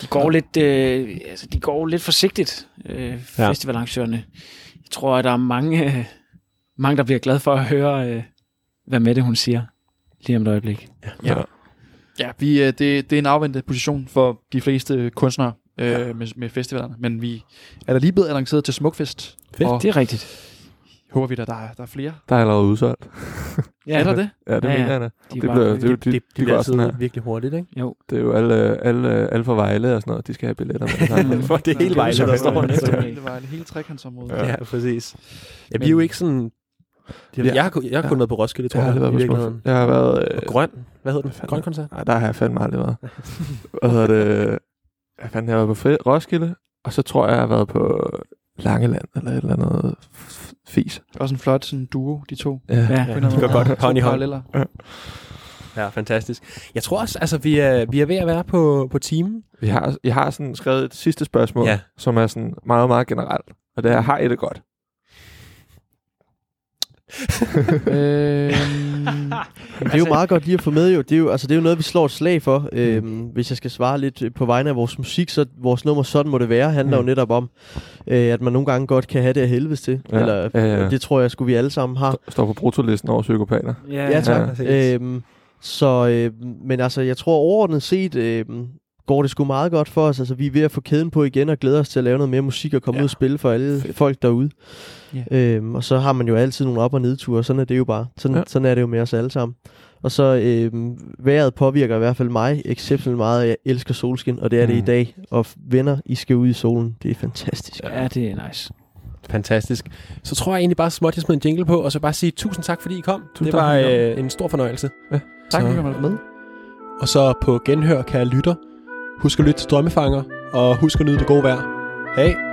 De går lidt, øh, altså, de går lidt forsigtigt, øh, festivalarrangørerne. Jeg tror, at der er mange, øh, mange, der bliver glade for at høre, øh, hvad Mette hun siger lige om et øjeblik. Ja. Ja, vi, øh, det, det er en afventet position for de fleste kunstnere øh, ja. med, med festivalerne. Men vi er da lige blevet annonceret til Smukfest. Fedt. Og Det er rigtigt. håber vi, at der, er- der er flere. Der er allerede udsolgt. Ja, er der det? Ja, det Ja, ja, ja. mener jeg da. De Det var- bliver- det er jo- Det, det, det, de bliver går sådan her. virkelig hurtigt, ikke? Jo. Det er jo alle, alle, alle fra Vejle og sådan noget, de skal have billetter med. *laughs* For det er hele Vejle, der står næste Hele vejen, hele trekantsområdet. Ja. Ja, præcis. Ja, vi er jo ikke sådan... Jeg, jeg, har, jeg har kun Ja. været på Roskilde, tror Jeg har jeg, aldrig i været på. Jeg har været... Øh, grøn. Hvad hedder den? Grøn koncert? nej, der har jeg fandme aldrig været. Hvad hedder det? Hvad fanden, jeg har været på Fri- Roskilde, og så tror jeg, jeg har været på Langeland, eller et eller andet fis. Også en flot sådan duo, de to. Ja. Ja. Anden de går godt To hånd i hånd. paralleller. Ja, fantastisk. Jeg tror også, altså, vi er, vi er ved at være på, på timen. Vi har, jeg har sådan skrevet et sidste spørgsmål, Ja. ja. som er sådan meget, meget generelt. Og det er, har I det godt? *laughs* øhm, Det er jo meget godt lige at få med jo. Det er jo, altså, det er jo noget, vi slår et slag for. Øhm, hvis jeg skal svare lidt øh, på vegne af vores musik, så vores nummer Sådan må det være, handler Mm. jo netop om, øh, at man nogle gange godt kan have det af helvedes til. Ja, Eller, ja, ja. Det tror jeg, skulle vi alle sammen har. Står på brutolisten over psykopater. Ja, Ja, tak. præcis. Øhm, så, øh, men altså, jeg tror overordnet set, øh, går det sgu meget godt for os. Altså, vi er ved at få kæden på igen og glæder os til at lave noget mere musik og komme Ja. ud og spille for alle Fedt. folk derude. Ja. Øhm, og så har man jo altid nogle op- og nedture, sådan er det jo bare. Sådan, ja. Ja. sådan er det jo med os alle sammen. Og så øh, vejret påvirker i hvert fald mig exceptionelt meget. Jeg elsker solskin, og det er det i Mm. dag. Og venner, I skal ud i solen. Det er fantastisk. ja, det er nice. Fantastisk. Så tror jeg egentlig bare småt, jeg smider en jingle på, og så bare sige tusind tak, fordi I kom. Tusind det tak, var øh, en stor fornøjelse. tak, Så- fordi du var med. Og så på genhør, kære lytter. Husk at lytte til Drømmefanger, og husk at nyde det gode vejr. Hej!